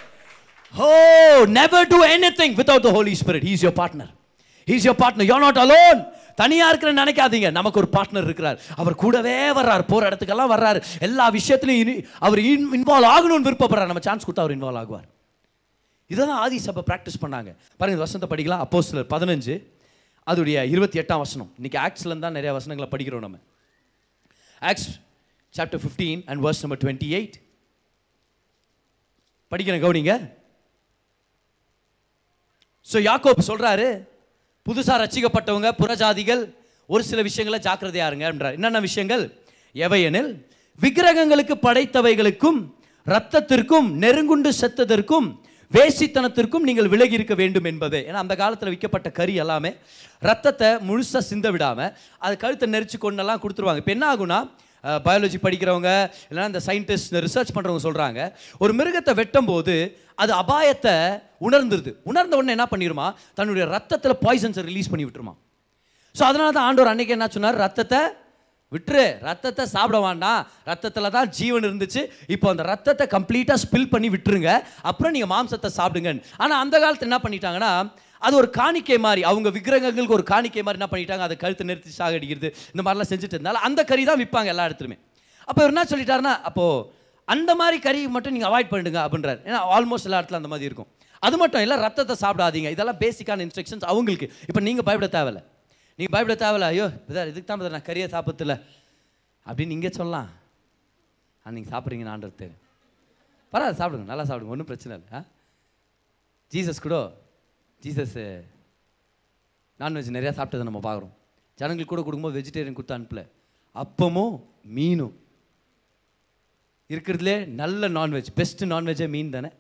ஓ never do anything without the Holy Spirit he is your partner he is your partner you are not alone தனியா இருக்கிற நினைக்காதீங்க. நமக்கு ஒரு பார்ட்னர் இருக்கிறார். அவர் கூடவே வர்றார். போற இடத்துக்கெல்லாம் வர்றாரு. எல்லா விஷயத்திலையும் இனி- அவர் இன்வால்வ் ஆகணும்னு விருப்பப்படுறார். நம்ம சான்ஸ் கொடுத்தா அவர் இன்வால்வ் ஆகுவார். இதெல்லாம் ஆதி சபை ப்ராக்டிஸ் பண்ணாங்க. பாருங்க வசனத்தை படிக்கலாம். அப்போ சிலர் பதினஞ்சு அதோடைய இருபத்தி எட்டாம் வசனம். இன்னைக்கு ஆக்ஸ்ல தான் நிறைய வசனங்களை படிக்கிறோம் நம்ம. Acts chapter fifteen and verse number twenty eight படிக்கிறேன் கவுனிங்க. ஸோ யாக்கோப் சொல்கிறாரு புதுசாக ரசிக்கப்பட்டவங்க புறஜாதிகள் ஒரு சில விஷயங்களை ஜாக்கிரதையா இருங்கன்றார் என்னென்ன விஷயங்கள்? எவையெனில் விக்கிரகங்களுக்கு படைத்தவைகளுக்கும் ரத்தத்திற்கும் நெருங்குண்டு செத்ததற்கும் வேசித்தனத்திற்கும் நீங்கள் விலகி இருக்க வேண்டும் என்பதே. ஏன்னா அந்த காலத்தில் விற்கப்பட்ட கறி எல்லாமே ரத்தத்தை முழுசாக சிந்த விடாமல் அது கழுத்தை நெரிச்சு கொண்டெல்லாம் கொடுத்துருவாங்க. இப்போ என்ன ஆகுனா பயாலஜி படிக்கிறவங்க இல்லைன்னா இந்த சயின்டிஸ்ட் இந்த ரிசர்ச் பண்ணுறவங்க சொல்கிறாங்க ஒரு மிருகத்தை வெட்டும் போது அது அபாயத்தை உணர்ந்துருது. உணர்ந்த உடனே என்ன பண்ணிடுமா தன்னுடைய ரத்தத்தில் பாய்சன்ஸை ரிலீஸ் பண்ணி விட்டுருமா. ஸோ அதனால தான் ஆண்டவர் அன்னைக்கு என்ன சொன்னார்? ரத்தத்தை விட்டுரு ரத்தத்தை சாப்பிட வேண்டாம். ரத்தத்தில் தான் ஜீவன் இருந்துச்சு. இப்போ அந்த ரத்தத்தை கம்ப்ளீட்டாக ஸ்பில் பண்ணி விட்டுருங்க. அப்புறம் நீங்கள் மாம்சத்தை சாப்பிடுங்க ஆனால் அந்த காலத்தில் என்ன பண்ணிட்டாங்கன்னா அது ஒரு காணிக்கை மாதிரி அவங்க விக்கிரகங்களுக்கு ஒரு காணிக்கை மாதிரி என்ன பண்ணிட்டாங்க? அதை கழுத்து நிறுத்தி சாகடிக்கிறது இந்த மாதிரிலாம் செஞ்சுட்டு இருந்தாலும் அந்த கறி தான் விற்பாங்க எல்லா இடத்துலையுமே. அப்போ இவர் என்ன சொல்லிட்டாருன்னா அப்போது அந்த மாதிரி கறி மட்டும் நீங்கள் அவாய்ட் பண்ணிடுங்க அப்படின்றார். ஏன்னா ஆல்மோஸ்ட் எல்லா இடத்துல அந்த மாதிரி இருக்கும். அது மட்டும் இல்லை ரத்தத்தை சாப்பிடாதீங்க. இதெல்லாம் பேசிக்கான இன்ஸ்ட்ரக்ஷன்ஸ் அவங்களுக்கு. இப்போ நீங்கள் பயப்பட தேவையில்ல. நீங்கள் பயப்பட தேவையில்ல ஐயோ இதான் இதுக்கு தான் brother நான் கறியை சாப்பிடல அப்படின்னு நீங்கள் சொல்லலாம். ஆனால் நீங்கள் சாப்பிட்றீங்க ஆண்டது பரவாயில்ல சாப்பிடுங்க நல்லா சாப்பிடுங்க ஒன்றும் பிரச்சனை இல்லை. ஆ? ஜீசஸ் கூட ஜீசஸ் நான்வெஜ் நிறையா சாப்பிட்டதை நம்ம பார்க்குறோம். ஜனங்களுக்கு கூட கொடுக்கும்போது வெஜிடேரியன் கொடுத்து அனுப்பல. அப்பமும் மீனும். இருக்கிறதுலே நல்ல நான்வெஜ் பெஸ்ட்டு நான்வெஜ்ஜே மீன் தானே.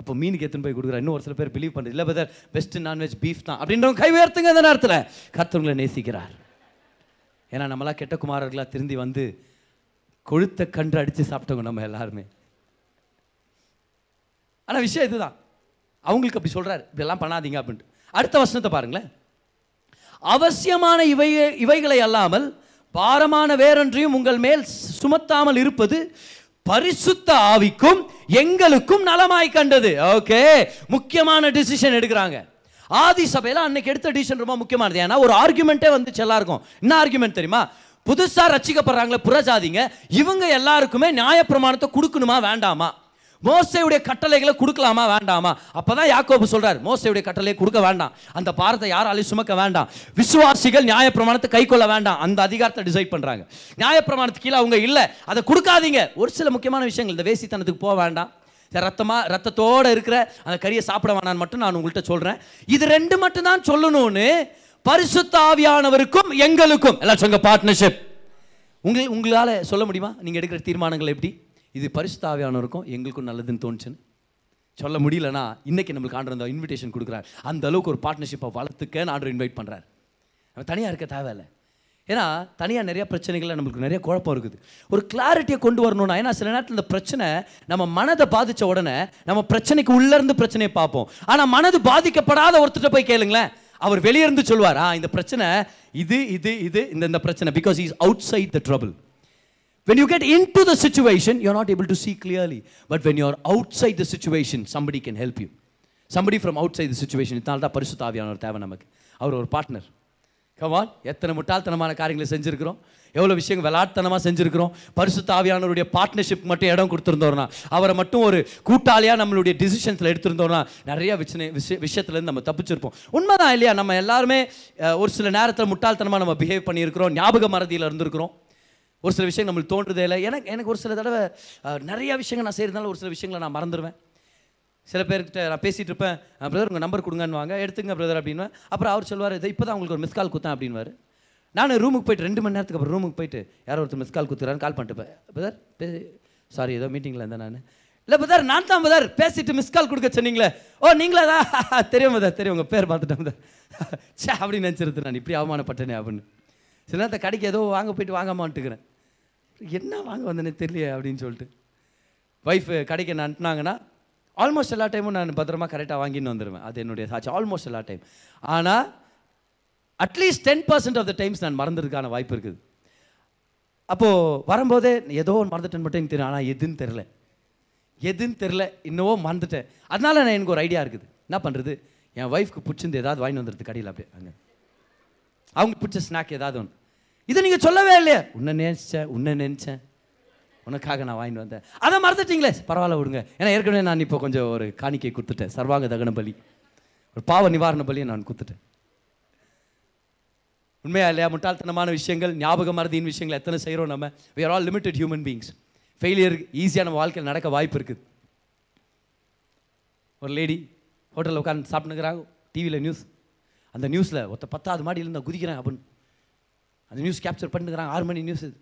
அப்போ மீனுக்கு எடுத்துன்னு போய் கொடுக்குறா? இன்னும் ஒரு சில பேர் பிலீவ் பண்ணுறது இல்லை பதர் பெஸ்ட் நான்வெஜ் பீஃப் தான். அப்படின்றவங்க கை உயர்த்துங்க அந்த நேரத்தில். கர்த்தவங்களை நேசிக்கிறார். ஏன்னா நம்மளாம் கெட்ட குமாரர்களாக திருந்தி வந்து கொழுத்த கன்று அடித்து சாப்பிட்டவங்க நம்ம எல்லாருமே. ஆனால் விஷயம் இதுதான். அவங்களுக்கு அப்படி சொல்கிறார் இதெல்லாம் பண்ணாதீங்க அப்படின்ட்டு. அடுத்த வசனத்தை பாருங்களேன். அவசியமான இவை இவைகளை அல்லாமல் பாரமான வேறொன்றையும் உங்கள் மேல் சுமத்தாமல் இருப்பது பரிசுத்த ஆவிக்கும் எங்களுக்கும் நலமாய் கண்டது. ஓகே முக்கியமான டிசிஷன் எடுக்கிறாங்க. ஆதி சபையில அன்னைக்கு எடுத்த டிசிஷன் ரொம்ப முக்கியமானது. ஏன்னா ஒரு ஆர்குமெண்ட்டே வந்துச்சு எல்லாருக்கும். என்ன ஆர்குமெண்ட் தெரியுமா? புதுசாக ரசிக்கப்படுறாங்களே புறஜாதிங்க. இவங்க எல்லாருக்குமே நியாயப்பிரமாணத்தை கொடுக்கணுமா வேண்டாமா? மோசையுடைய கட்டளைகளை கொடுக்கலாமா வேண்டாமா? அப்பதான் யாக்கோபு சொல்றார் மோசையுடைய கட்டளையை கொடுக்க வேண்டாம். அந்த பாரத்தை யாராலையும் சுமக்க வேண்டாம். விசுவாசிகள் நியாயப்பிரமாணத்தை கை கொள்ள வேண்டாம். அந்த அதிகாரத்தை டிசைட் பண்றாங்க. நியாயப்பிரமாணத்துக்கு கீழே அவங்க இல்லை. அதை கொடுக்காதீங்க. ஒரு சில முக்கியமான விஷயங்கள் இந்த வேசித்தனத்துக்கு போக வேண்டாம். ரத்தமாக ரத்தமா ரத்தத்தோட இருக்கிற அந்த கறியை சாப்பிட வேணாம்னு மட்டும் நான் உங்கள்கிட்ட சொல்றேன். இது ரெண்டு மட்டும் தான் சொல்லணும்னு பரிசுத்தாவியானவருக்கும் எங்களுக்கும். எல்லாம் சொங்க பார்ட்னர்ஷிப் உங்களை உங்களால் சொல்ல முடியுமா? நீங்கள் எடுக்கிற தீர்மானங்கள் எப்படி? இது பரிசுத்தாவியானவருக்கும் எங்களுக்கும் நல்லதுன்னு தோணுச்சுன்னு. சொல்ல முடியலனா இன்றைக்கி நம்மளுக்கு ஆண்டர் அந்த இன்விடேஷன் கொடுக்குறாரு. அந்த அளவுக்கு ஒரு பார்ட்னர்ஷிப்பை வளர்த்துக்கன்னு ஆண்டர் இன்வைட் பண்ணுறாரு நம்ம தனியாக இருக்க தேவையில்லை. ஏன்னா தனியாக நிறைய பிரச்சனைகள் நம்மளுக்கு நிறைய குழப்பம் இருக்குது. ஒரு கிளாரிட்டியை கொண்டு வரணும்னா ஏன்னா சில நேரத்தில் இந்த பிரச்சனை நம்ம மனதை பாதித்த உடனே நம்ம பிரச்சனைக்கு உள்ளேருந்து பிரச்சனையை பார்ப்போம். ஆனால் மனது பாதிக்கப்படாத ஒருத்தர்கிட்ட போய் கேளுங்களேன். அவர் வெளியே இருந்து சொல்வார் ஆ இந்த பிரச்சனை இது இது இது இந்த இந்த பிரச்சனை because is outside the trouble When you get into the situation, you're not able to see clearly. But when you're outside the situation, somebody can help you. Somebody from outside the situation. இதனால தான் பரிசுத்த ஆவியானவர் தேவை நமக்கு. அவர் ஒரு partner come on எத்தனை முட்டாள்தனமான காரியங்களை செஞ்சுருக்கிறோம்? எவ்வளோ விஷயங்கள் விளாட்தனமாக செஞ்சுருக்கிறோம்? பரிசு ஆவியானவருடைய பார்ட்னர்ஷிப் மட்டும் இடம் கொடுத்துருந்தோம்னா அவரை மட்டும் ஒரு கூட்டாளியாக நம்மளுடைய டிசிஷன்ஸில் எடுத்திருந்தோம்னா நிறைய விஷய விஷய விஷயத்துலேருந்து நம்ம தப்பிச்சிருப்போம். உண்மைதான் இல்லையா? நம்ம எல்லாருமே ஒரு சில நேரத்தில் முட்டாள்தனமாக நம்ம பிஹேவ் பண்ணியிருக்கிறோம் ஞாபக மறதியில் இருந்திருக்கிறோம். ஒரு சில விஷயம் நம்மளுக்கு தோன்றதே இல்லை. எனக்கு எனக்கு ஒரு சில தடவை நிறையா நிறைய விஷயங்கள் நான் செய்கிறதுனால ஒரு சில விஷயங்களை நான் மறந்துடுவேன் சில பேர்கிட்ட நான் பேசிகிட்டு இருப்பேன். பிரதர் உங்கள் நம்பர் கொடுங்கன்னு வாங்க எடுத்துங்க பிரதர் அப்படின்னு அப்புறம் அவர் சொல்லுவார் இதை இப்போ தான் உங்களுக்கு ஒரு மிஸ் கால் குத்தேன் அப்படின்வாரு நான் ரூமுக்கு போயிட்டு ரெண்டு மணி நேரத்துக்கு அப்புறம் ரூமுக்கு போயிட்டு யாரோ ஒருத்தர் மிஸ் கால் குத்துறான்னு கால் பண்ணிட்டுப்பேன் பிரதர் சாரி ஏதோ மீட்டிங்கில் இருந்தேன் நான். இல்லை பிரதர் நான் தான் பிரதர் பேசிட்டு மிஸ் கால் கொடுக்க சொன்னீங்களே. ஓ நீங்களா தான்? தெரியும் பிரதர் தெரியும். உங்கள் பேர் பார்த்துட்டேன் பிரதர் சே அப்படின்னு நினச்சிருது நான். இப்படி அவமானப்பட்டேனே அப்படின்னு. சில நேரத்தை கடைக்கு ஏதோ வாங்க போயிட்டு வாங்காமான்ட்டுக்கிறேன் என்ன வாங்க வந்தேனே தெரியலையே அப்படின்னு சொல்லிட்டு. ஒய்ஃப் கடைக்கு என்ன அனுப்புனாங்கன்னா ஆல்மோஸ்ட் எல்லா டைமும் நான் பத்திரமா கரெக்டாக வாங்கின்னு வந்துடுவேன் அது என்னுடைய சாட்சி. ஆல்மோஸ்ட் எல்லா டைம் ஆனால் at least ten percent of the times நான் மறந்துறதுக்கான வாய்ப்பு இருக்குது. அப்போது வரும்போதே ஏதோ ஒன்று மறந்துட்டேன்னு மட்டும் எனக்கு தெரியும். ஆனால் எதுன்னு தெரில எதுன்னு தெரில இன்னவோ மறந்துட்டேன். அதனால் நான் எனக்கு ஒரு ஐடியா இருக்குது. என்ன பண்ணுறது என் ஒய்ஃப்க்கு பிடிச்சிருந்து ஏதாவது வாங்கி வந்துடுது கடையில் அப்படியே. அங்கே. அவங்களுக்கு பிடிச்ச ஸ்நாக் ஏதாவது ஒன்று இதை நீங்கள் சொல்லவே இல்லையே. உன்னை நினச்சேன் உன்னை நினச்சேன் உனக்காக நான் வாங்கிட்டு வந்தேன். அதை மறந்துட்டீங்களே. பரவாயில்ல விடுங்க. ஏன்னா ஏற்கனவே நான் இப்போ கொஞ்சம் ஒரு காணிக்கை கொடுத்துட்டேன். சர்வாங்க தகன பலி. ஒரு பாவ நிவாரண பலியை நான் கொடுத்துட்டேன். உண்மையா இல்லையா? முட்டாள்தனமான விஷயங்கள் ஞாபக மறதியின் விஷயங்கள் எத்தனை செய்கிறோம் நம்ம? We are all limited human beings failure ஈஸியாக நம்ம வாழ்க்கையில் நடக்க வாய்ப்பு இருக்குது. ஒரு லேடி ஹோட்டலில் உட்காந்து சாப்பிட்டுக்கிறாங்க டிவியில் நியூஸ் அந்த நியூஸில் ஒருத்த பத்தாவது மாடியிலேருந்து நான் குதிக்கிறேன் அப்படின்னு. அந்த நியூஸ் கேப்சர் பண்ணிக்கிறாங்க ஆறு மணி நியூஸ் இது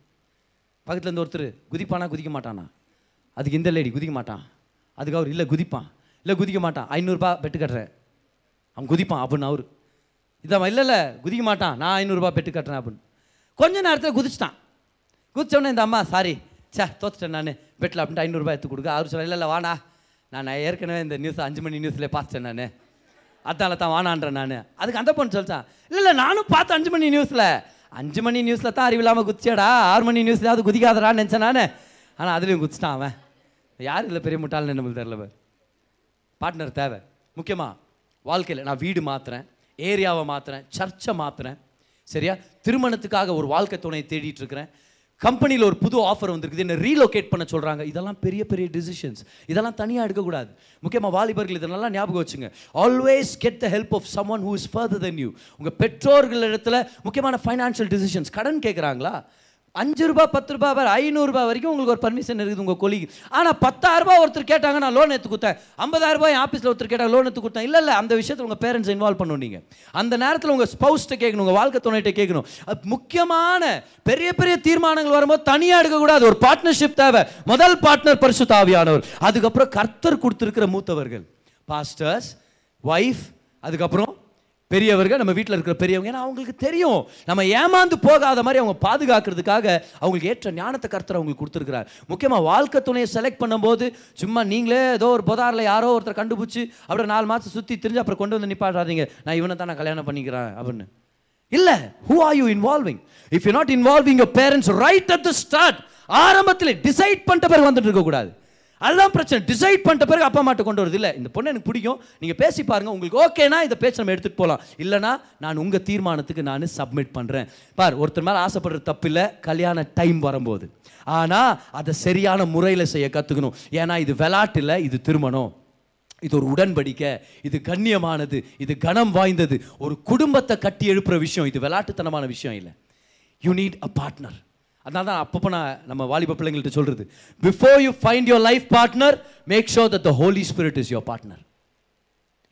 பக்கத்துல இருந்து ஒருத்தர் குதிப்பானா குதிக்க மாட்டானா? அதுக்கு இந்த லேடி குதிக்க மாட்டான். அதுக்கு அவர் இல்லை குதிப்பான். இல்லை குதிக்க மாட்டான். ஐநூறுரூபா பெட்டு கட்டுறேன் அவன் குதிப்பான் அப்படின்னு அவர். இதான் இல்லை இல்லை குதிக்க மாட்டான். நான் ஐநூறுரூபா பெட்டு கட்டுறேன் அப்படின்னு. கொஞ்ச நேரத்தில் குதிச்சிட்டான். குதிச்சோடனே இந்த அம்மா சாரி சே தோத்துட்டேன் நான். பெட்டில் அப்படின்ட்டு ஐநூறுரூபா எடுத்து கொடுக்க. அவர் சொல்ல இல்லை இல்லை வாடா. நான் ஏற்கனவே இந்த நியூஸ் அஞ்சு மணி நியூஸ்லேயே பார்த்துட்டேன் நான். அதனால தான் வானான்றேன் நான். அதுக்கு அந்த பொண்ணு சொல்லிட்டான் இல்லை இல்லை நானும் பார்த்தேன் அஞ்சு மணி நியூஸில் அஞ்சு மணி நியூஸில் தான் அறிவில்லாமல் குதிச்சேடா ஆறு மணி நியூஸ்லையாவது குதிக்காதடான்னு நினச்சேன் நான். ஆனால் அதுலேயும் குதிச்சிட்டான் அவன். யார் இல்லை பெரிய முட்டாள்னு நம்மளுக்கு தெரியல பார்ட்னர் தேவை. முக்கியமாக வாழ்க்கையில் நான் வீடு மாற்றுறேன் ஏரியாவை மாற்றுறேன் சர்ச்சை மாற்றுறேன் சரியா? திருமணத்துக்காக ஒரு வாழ்க்கை துணையை தேடிட்டு இருக்கிறேன். கம்பெனியில் ஒரு புது ஆஃபர் வந்திருக்குது. என்ன ரீலோகேட் பண்ண சொல்கிறாங்க இதெல்லாம் பெரிய பெரிய டிசிஷன்ஸ் இதெல்லாம் தனியாக எடுக்கக்கூடாது. முக்கியமாக வாலிபர்கள் இதெல்லாம் ஞாபகம் வச்சுங்க. Always get the help of someone who is further then you உங்கள் பெற்றோர்கள் இடத்துல முக்கியமான ஃபைனான்ஷியல் டிசிஷன்ஸ் கடன் கேட்குறாங்களா அஞ்சு ரூபாய் பத்து ரூபாய் வர ஐநூறுரூபா வரைக்கும் உங்களுக்கு ஒரு பர்மிஷன் இருக்குது உங்கள் கொலிக்கு. ஆனால் பத்தாயிரரூபா ஒருத்தர் கேட்டாங்க நான் லோன் எடுத்து கொடுத்தேன். ஐம்பதாயிரரூபா என் ஆஃபீஸில் ஒருத்தர் கேட்டாங்க லோன் எடுத்து கொடுத்தேன். இல்லை இல்லை அந்த விஷயத்தில் உங்கள் பேரண்ட்ஸ் இன்வால்வ் பண்ணணும் நீங்கள் அந்த நேரத்தில் உங்கள் ஸ்பௌஸ்ட்டை கேட்கணும் உங்கள் வாழ்க்கை துணைகிட்ட கேட்கணும். அது முக்கியமான பெரிய பெரிய தீர்மானங்கள் வரும்போது தனியாக எடுக்கக்கூடாது. ஒரு பார்ட்னர்ஷிப் தேவை. முதல் பார்ட்னர் பரிசுத்தாவியானவர் அதுக்கப்புறம் கர்த்தர் கொடுத்துருக்கிற மூத்தவர்கள். பாஸ்டர்ஸ் ஒய்ஃப் அதுக்கப்புறம் பெரியவர்கள் நம்ம வீட்டில் இருக்கிற பெரியவங்க ஏன்னா அவங்களுக்கு தெரியும். நம்ம ஏமாந்து போகாத மாதிரி அவங்க பாதுகாக்கிறதுக்காக அவங்களுக்கு ஏற்ற ஞானத்தை கருத்தர் அவங்களுக்கு கொடுத்துருக்கிறார். முக்கியமாக வாழ்க்கை துணையை செலக்ட் பண்ணும்போது சும்மா நீங்களே ஏதோ ஒரு புதாரில் யாரோ ஒருத்தர் கண்டுபிடிச்சி அப்புறம் நாலு மாதம் சுற்றி திரிஞ்சு அப்புறம் கொண்டு வந்து நிப்பாடுறாதீங்க நான் இவனை தான் நான் கல்யாணம் பண்ணிக்கிறேன் அப்படின்னு. இல்லை who are you involving if you not involving your parents right at the start ஆரம்பத்தில் டிசைட் பண்ணிட்ட பிறகு வந்துட்டு இருக்கக்கூடாது. அதுதான் பிரச்சனை. டிசைட் பண்ணிட்ட பிறகு அப்பா அம்மாட்ட கொண்டு வருது இல்லை. இந்த பொண்ணு எனக்கு பிடிக்கும். நீங்கள் பேசி பாருங்க. உங்களுக்கு ஓகேனா இந்த பேச்சு நம்ம எடுத்துகிட்டு போகலாம் இல்லைனா நான் உங்கள் தீர்மானத்துக்கு நான் சப்மிட் பண்ணுறேன் பார் ஒருத்தர் மேலே ஆசைப்படுற தப்பு இல்லை. கல்யாண டைம் வரும்போது. ஆனால் அதை சரியான முறையில் செய்ய கற்றுக்கணும் ஏன்னா இது விளாட்டு இல்லை இது திருமணம். இது ஒரு உடன்படிக்கை. இது கண்ணியமானது. இது கனம் வாய்ந்தது. ஒரு குடும்பத்தை கட்டி எழுப்புற விஷயம். இது விளாட்டுத்தனமான விஷயம் இல்லை. யூ நீட் அ பார்ட்னர் அதனால தான் அப்பப்போ நான் நம்ம வாலிப பிள்ளைங்கள்ட்ட சொல்கிறது before you find your life partner make sure that the Holy Spirit is your partner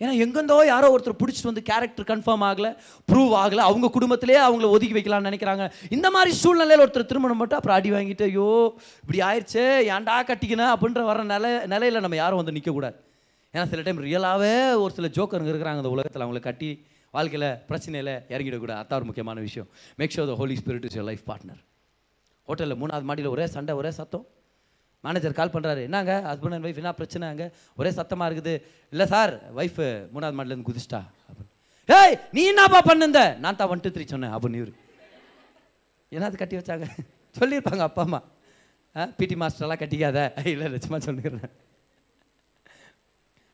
ஏன்னா எங்கேருந்தோ யாரோ ஒருத்தர் பிடிச்சிட்டு வந்து கேரக்டர் கன்ஃபார்ம் ஆகல ப்ரூவ் ஆகலை அவங்க குடும்பத்திலே அவங்கள ஒதுக்கி வைக்கலாம்னு நினைக்கிறாங்க. இந்த மாதிரி சூழ்நிலையில் ஒருத்தர் திருமணம் மட்டும் அப்புறம் அடி வாங்கிட்டு ஐயோ இப்படி ஆயிடுச்சே ஏன்டா கட்டிக்கணும் அப்படின்ற வர நிலை நிலையில் நம்ம யாரும் வந்து நிற்கக்கூடாது ஏன்னா சில டைம் ரியலாகவே ஒரு சில ஜோக்கருங்க இருக்கிறாங்க அந்த உலகத்தில். அவங்கள கட்டி வாழ்க்கையில் பிரச்சனையில் இறங்கிடக்கூடாது. அதான் ஒரு முக்கியமான விஷயம். Make sure the Holy Spirit is your life partner ஹோட்டலில் மூணாவது மாடியில் ஒரே சண்டை ஒரே சத்தம். மேனேஜர் கால் பண்ணுறாரு என்னங்க? ஹஸ்பண்ட் அண்ட் ஒய்ஃப் என்ன பிரச்சனைங்க ஒரே சத்தமாக இருக்குது. இல்லை சார் ஒய்ஃபு மூணாவது மாடிலேருந்து குதிச்சிட்டா. அப்படின்னு ஏய் நீ என்னப்பா பண்ணுந்த? நான் தான் ஒன் டூ த்ரீ சொன்னேன். அப்படின்னு இவர் என்னது கட்டி வச்சாங்க? சொல்லியிருப்பாங்க அப்பா அம்மா. பிடி மாஸ்டர்லாம் கட்டிக்காத. இல்லை லட்சமாக சொல்லிடுறேன்.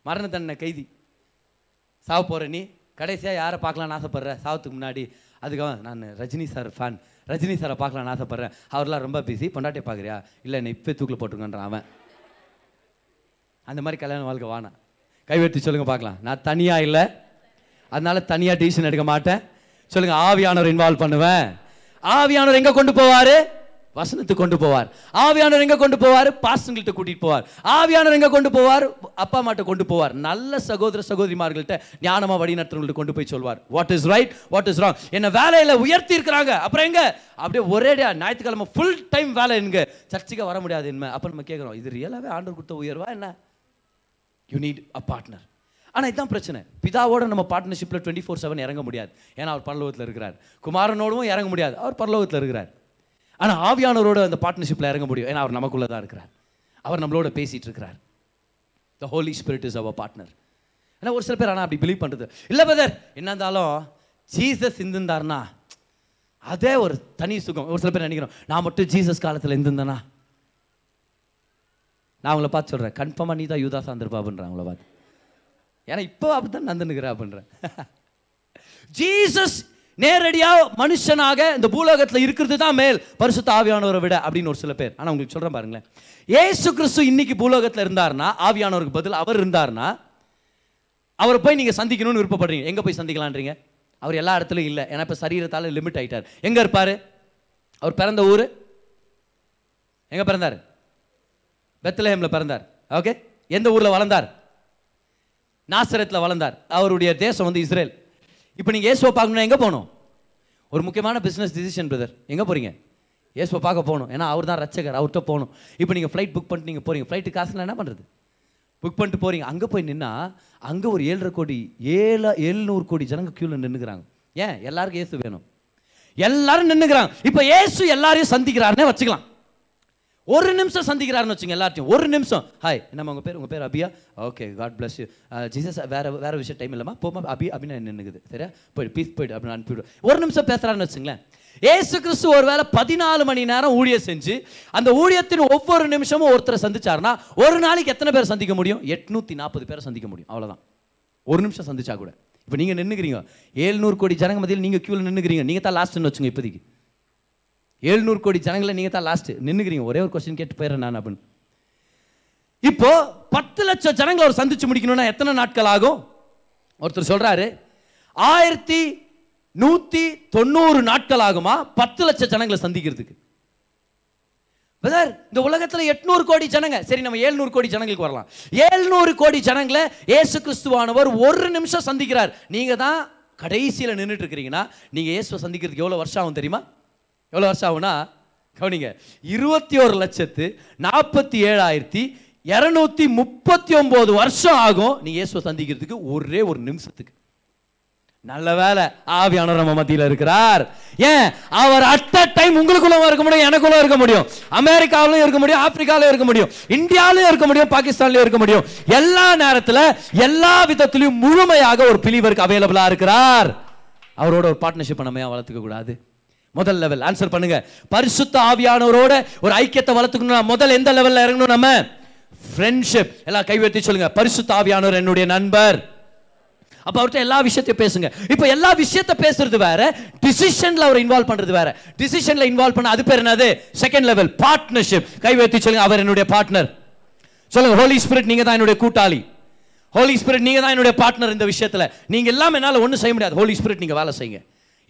மரண தண்டனை கைதி. சாவ போகிற நீ. கடைசியாக யாரை பார்க்கலான்னு ஆசைப்பட்ற? சாவத்துக்கு முன்னாடி. அதுக்காக நான் ரஜினி சார் ஃபேன் ரஜினி சாரை பார்க்கலான்னு ஆசைப்பட்றேன். அவர்லாம் ரொம்ப பிஸி பொண்டாட்டியை பார்க்குறியா? இல்லை என்னை இப்போ தூக்கில் போட்டுருங்கன்றான் அவன். அந்த மாதிரி கல்யாண வாழ்க்கை வானா. கைவெட்டி சொல்லுங்கள் பார்க்கலாம். நான் தனியாக இல்லை. அதனால் தனியாக டிசிஷன் எடுக்க மாட்டேன். சொல்லுங்கள் ஆவியானவர் இன்வால்வ் பண்ணுவேன். ஆவியானவர் எங்கே கொண்டு போவார்? வசனத்துக்கு கொண்டு போவார். ஆவியானவர் எங்கே கொண்டு போவார்? பாசங்கள்கிட்ட கூட்டிகிட்டு போவார். ஆவியானவர் எங்கே கொண்டு போவார்? அப்பா அம்மாட்ட கொண்டு போவார். நல்ல சகோதர சகோதரிமார்கள்ட்ட ஞானமாக வழிநடத்துறவங்கள்ட்ட கொண்டு போய் சொல்வார். What is right what is wrong என்ன வேலையில் உயர்த்தி இருக்கிறாங்க. அப்புறம் எங்க? அப்படியே ஒரேடியா ஞாயிற்றுக்கிழமை ஃபுல் டைம் வேலை எங்க? சர்ச்சைக்கு வர முடியாது என்ன அப்போ நம்ம கேட்குறோம் இது ரியலாகவே ஆண்டவர் கொடுத்த உயர்வா என்ன? யூ நீட் அ பார்ட்னர் ஆனால் இதுதான் பிரச்சனை. பிதாவோட நம்ம பார்ட்னர்ஷிப்பில் டுவெண்ட்டி ஃபோர் செவன் இறங்க முடியாது. ஏன்னா அவர் பரலோகத்தில் இருக்கிறார். குமாரனோடவும் இறங்க முடியாது. அவர் பரலோகத்தில் இருக்கிறார். ஆனால் ஆவியானவரோட அந்த பார்ட்னர்ஷிப்பில் இறங்க முடியும். ஏன்னா அவர் நமக்குள்ளே தான் இருக்கிறார். அவர் நம்மளோட பேசிட்டு இருக்கிறார் the Holy Spirit is our partner ஆனால் ஒரு சில பேர் ஆனால் அப்படி பிலீவ் பண்ணுறது இல்லை பிரதர் என்ன இருந்தாலும் ஜீசஸ் இருந்திருந்தார்னா அதே ஒரு தனி சுகம். ஒரு சில பேர் நினைக்கிறோம் நான் மட்டும் ஜீசஸ் காலத்தில் இருந்திருந்தேனா? நான் அவங்கள பார்த்து சொல்கிறேன் கன்ஃபார்மாக நீ தான் யூதாஸ் வந்திருப்பாப்புன்றேன் அவங்கள பார்த்து. ஏன்னா இப்போ அப்படி தான் நந்துனுக்கிறா அப்படின்றேன் ஜீசஸ் நேரடியாக மனுஷனாக இந்த பூலோகத்தில் இருக்கிறது தான் மேல். பரிசுத்த ஆவியானவரை விட அப்படின்னு ஒரு சில பேர். ஆனால் உங்களுக்கு சொல்கிறேன் பாருங்களேன். ஏசு கிறிஸ்து இன்னைக்கு பூலோகத்தில் இருந்தாருன்னா ஆவியானவருக்கு பதில் அவர் இருந்தாருன்னா அவரை போய் நீங்கள் சந்திக்கணும்னு விருப்பப்படுறீங்க. எங்கே போய் சந்திக்கலான்றீங்க? அவர் எல்லா இடத்துலையும் இல்லை. ஏன்னா இப்போ சரீரத்தால் லிமிட் ஆகிட்டார் எங்கே இருப்பார்? அவர் பிறந்த ஊர்? எங்கே பிறந்தார்? பெத்லஹேமில் பிறந்தார். ஓகே எந்த ஊரில் வளர்ந்தார்? நாசரத்தில் வளர்ந்தார். அவருடைய தேசம் வந்து இஸ்ரேல். இப்போ நீங்கள் ஏசுவை பார்க்கணும்னா எங்கே போகணும்? ஒரு முக்கியமான பிஸ்னஸ் டிசிஷன் பிரதர் எங்கே போகிறீங்க ஏசுவை பார்க்க போகணும். ஏன்னா அவர் தான் ரச்சகர் அவர்கிட்ட போகணும். இப்போ நீங்கள் ஃப்ளைட் புக் பண்ணிட்டு நீங்கள் போகிறீங்க ஃப்ளைட்டு காசுலாம் என்ன பண்ணுறது புக் பண்ணிட்டு போகிறீங்க அங்கே போய் நின்னா அங்கே ஒரு ஏழரை கோடி ஏழு எழுநூறு கோடி ஜனங்க க்யூவில் நின்றுக்கிறாங்க ஏன்? எல்லாருக்கும் ஏசு வேணும். எல்லாரும் நின்றுக்கிறாங்க இப்போ ஏசு எல்லாரையும் சந்திக்கிறாருன்னே வச்சுக்கலாம். ஒரு நிமிஷம் சந்திக்கிறாருன்னு வச்சுங்க எல்லாத்தையும் ஒரு நிமிஷம். ஹாய் என்னம்மா உங்கள் பேர்? உங்கள் பேர் அபியா? Okay God bless you Jesus வேறு வேறு விஷயம் டைம் இல்லைம்மா. போமா அபி அப்படின்னு நின்றுக்குது சரியா? போய்ட்டு பீஸ் போய்ட்டு அப்படின்னு அனுப்பிவிடும் ஒரு நிமிஷம் பேசுகிறாருன்னு வச்சுங்களேன். ஏசு கிறிஸ்து ஒரு வேளை பதினாலு மணி நேரம் ஊழியம் செஞ்சு அந்த ஊழியத்தின் ஒவ்வொரு நிமிஷமும் ஒருத்தரை சந்திச்சாருன்னா ஒரு நாளைக்கு எத்தனை பேர் சந்திக்க முடியும்? எட்நூற்றி நாற்பது பேரை சந்திக்க முடியும். அவ்வளோதான் ஒரு நிமிஷம் சந்திச்சா கூட. இப்போ நீங்கள் நின்றுக்கிறீங்க ஏழ்நூறு கோடி ஜனங்க மத்தியில் நீங்கள் க்யூவில் நின்றுக்கிறீங்க நீங்கள் தான் லாஸ்ட்னு வச்சுங்க இப்போதைக்கு. ஏழ்நூறு கோடி ஜனங்களை நீங்கள் தான் லாஸ்ட் நின்றுக்கிறீங்க ஒரே ஒரு கொஸ்டின் கேட்டு போயிடுறேன் நான் அப்படின்னு. இப்போ பத்து லட்சம் ஜனங்களை அவர் சந்திச்சு முடிக்கணும்னா எத்தனை நாட்கள் ஆகும்? ஒருத்தர் சொல்கிறாரு ஆயிரத்தி நூற்றி தொண்ணூறு நாட்கள் ஆகுமா? பத்து லட்சம் ஜனங்களை சந்திக்கிறதுக்கு. பிரதர் இந்த உலகத்தில் எட்நூறு கோடி ஜனங்க. சரி நம்ம ஏழ்நூறு கோடி ஜனங்களுக்கு வரலாம். ஏழ்நூறு கோடி ஜனங்களை ஏசு கிறிஸ்துவானவர் ஒரு நிமிஷம் சந்திக்கிறார். நீங்கள் தான் கடைசியில் நின்றுட்டு இருக்கிறீங்கன்னா நீங்கள் இயேசுவை சந்திக்கிறதுக்கு எவ்வளோ வருஷம் ஆகும் தெரியுமா? எவ்வளோ வருஷம் ஆகுனா கவனிங்க. இருபத்தி ஒரு லட்சத்து நாற்பத்தி ஏழாயிரத்தி இரநூத்தி முப்பத்தி ஒம்பது வருஷம் ஆகும் நீ இயேசுவை சந்திக்கிறதுக்கு ஒரே ஒரு நிமிஷத்துக்கு. நல்ல வேலை ஆவியானவர் நம்ம மத்தியில் இருக்கிறார். ஏன்? அவர் அட் அ டைம் உங்களுக்குள்ள இருக்க முடியும் எனக்குள்ள இருக்க முடியும். அமெரிக்காவிலும் இருக்க முடியும் ஆப்பிரிக்காவிலும் இருக்க முடியும் இந்தியாவிலும் இருக்க முடியும் பாகிஸ்தான்லயும் இருக்க முடியும். எல்லா நேரத்தில் எல்லா விதத்திலையும் முழுமையாக ஒரு பிலிவருக்கு அவைலபிளா இருக்கிறார். அவரோட ஒரு பார்ட்னர்ஷிப் நம்ம ஏன் வளர்த்துக்க கூடாது? முதல் லெவல் ஆன்சர் பண்ணுங்க. பரிசுத்த ஆவியானவரோட ஒரு ஐக்கியத்தை வளர்த்துக்கணும் முதல் எந்த லெவல்ல இறங்கணும் நம்ம? ஃப்ரெண்ட்ஷிப் எல்லாம் கைவெத்தி சொல்லுங்க. பரிசுத்த ஆவியானவர் என்னுடைய நண்பர். அப்போ அவர்கிட்ட எல்லா விஷயத்தையும் பேசுங்க. இப்போ எல்லா விஷயத்த பேசுறது வேற டிசிஷன்ல அவர் இன்வால்வ் பண்றது வேற. டிசிஷன்ல இன்வால்வ் பண்ண அது பேர் என்னது? செகண்ட் லெவல் பார்ட்னர்ஷிப் கைவேத்தி சொல்லுங்க. அவர் என்னுடைய பார்ட்னர் சொல்லுங்க. ஹோலி ஸ்பிரிட் நீங்க தான் என்னுடைய கூட்டாளி. ஹோலி ஸ்பிரிட் நீங்க தான் என்னுடைய பார்ட்னர் இந்த விஷயத்துல. நீங்க எல்லாம் என்னால ஒன்றும் செய்ய முடியாது. ஹோலி ஸ்பிரிட் நீங்க வேலை செய்யுங்க.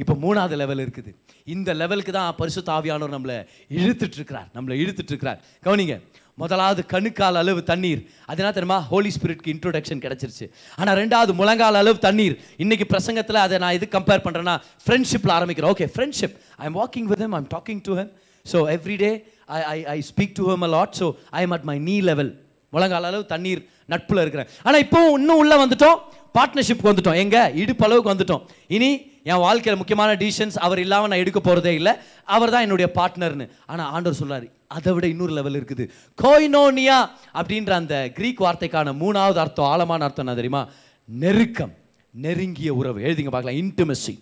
இப்போ மூணாவது லெவல் இருக்குது. இந்த லெவலுக்கு தான் பரிசு தாவியானவர் நம்மளை இழுத்துட்ருக்கிறார் நம்மளை இழுத்துட்ருக்கிறார் கவனிங்க முதலாவது கணுக்கால் அளவு தண்ணீர். அதனால் தெரியுமா? ஹோலி ஸ்பிரிட்க்கு இன்ட்ரோடக்ஷன் கிடச்சிருச்சு. ஆனால் ரெண்டாவது முழங்கால் அளவு தண்ணீர். இன்னைக்கு பிரசங்கத்தில் அதை நான் இது கம்பேர் பண்ணுறேன்னா ஃப்ரெண்ட்ஷிப்பில் ஆரம்பிக்கிறேன் okay friendship I am walking with him I'm talking to him so every day I I I speak to him a lot so I am at my knee level முழங்கால் அளவு தண்ணீர் நட்புல இருக்கிறேன். ஆனால் இப்போ இன்னும் உள்ளே வந்துட்டோம். பார்ட்னர்ஷிப்க்கு வந்துட்டோம். எங்கே? இடுப்பளவுக்கு வந்துட்டோம். இனி என் வாழ்க்கையில் முக்கியமான டிசிஷன்ஸ் அவர் இல்லாமல் நான் எடுக்க போகிறதே இல்லை. அவர் தான் என்னுடைய பார்ட்னர்னு ஆனால் ஆண்டவர் சொல்றாரு அதை விட இன்னொரு லெவல் இருக்குது. கோய்னோனியா அப்படின்ற அந்த கிரீக் வார்த்தைக்கான மூணாவது அர்த்தம் ஆழமான அர்த்தம் என்ன தெரியுமா? நெருக்கம் நெருங்கிய உறவு. எழுதிங்க பார்க்கலாம். இன்டிமசி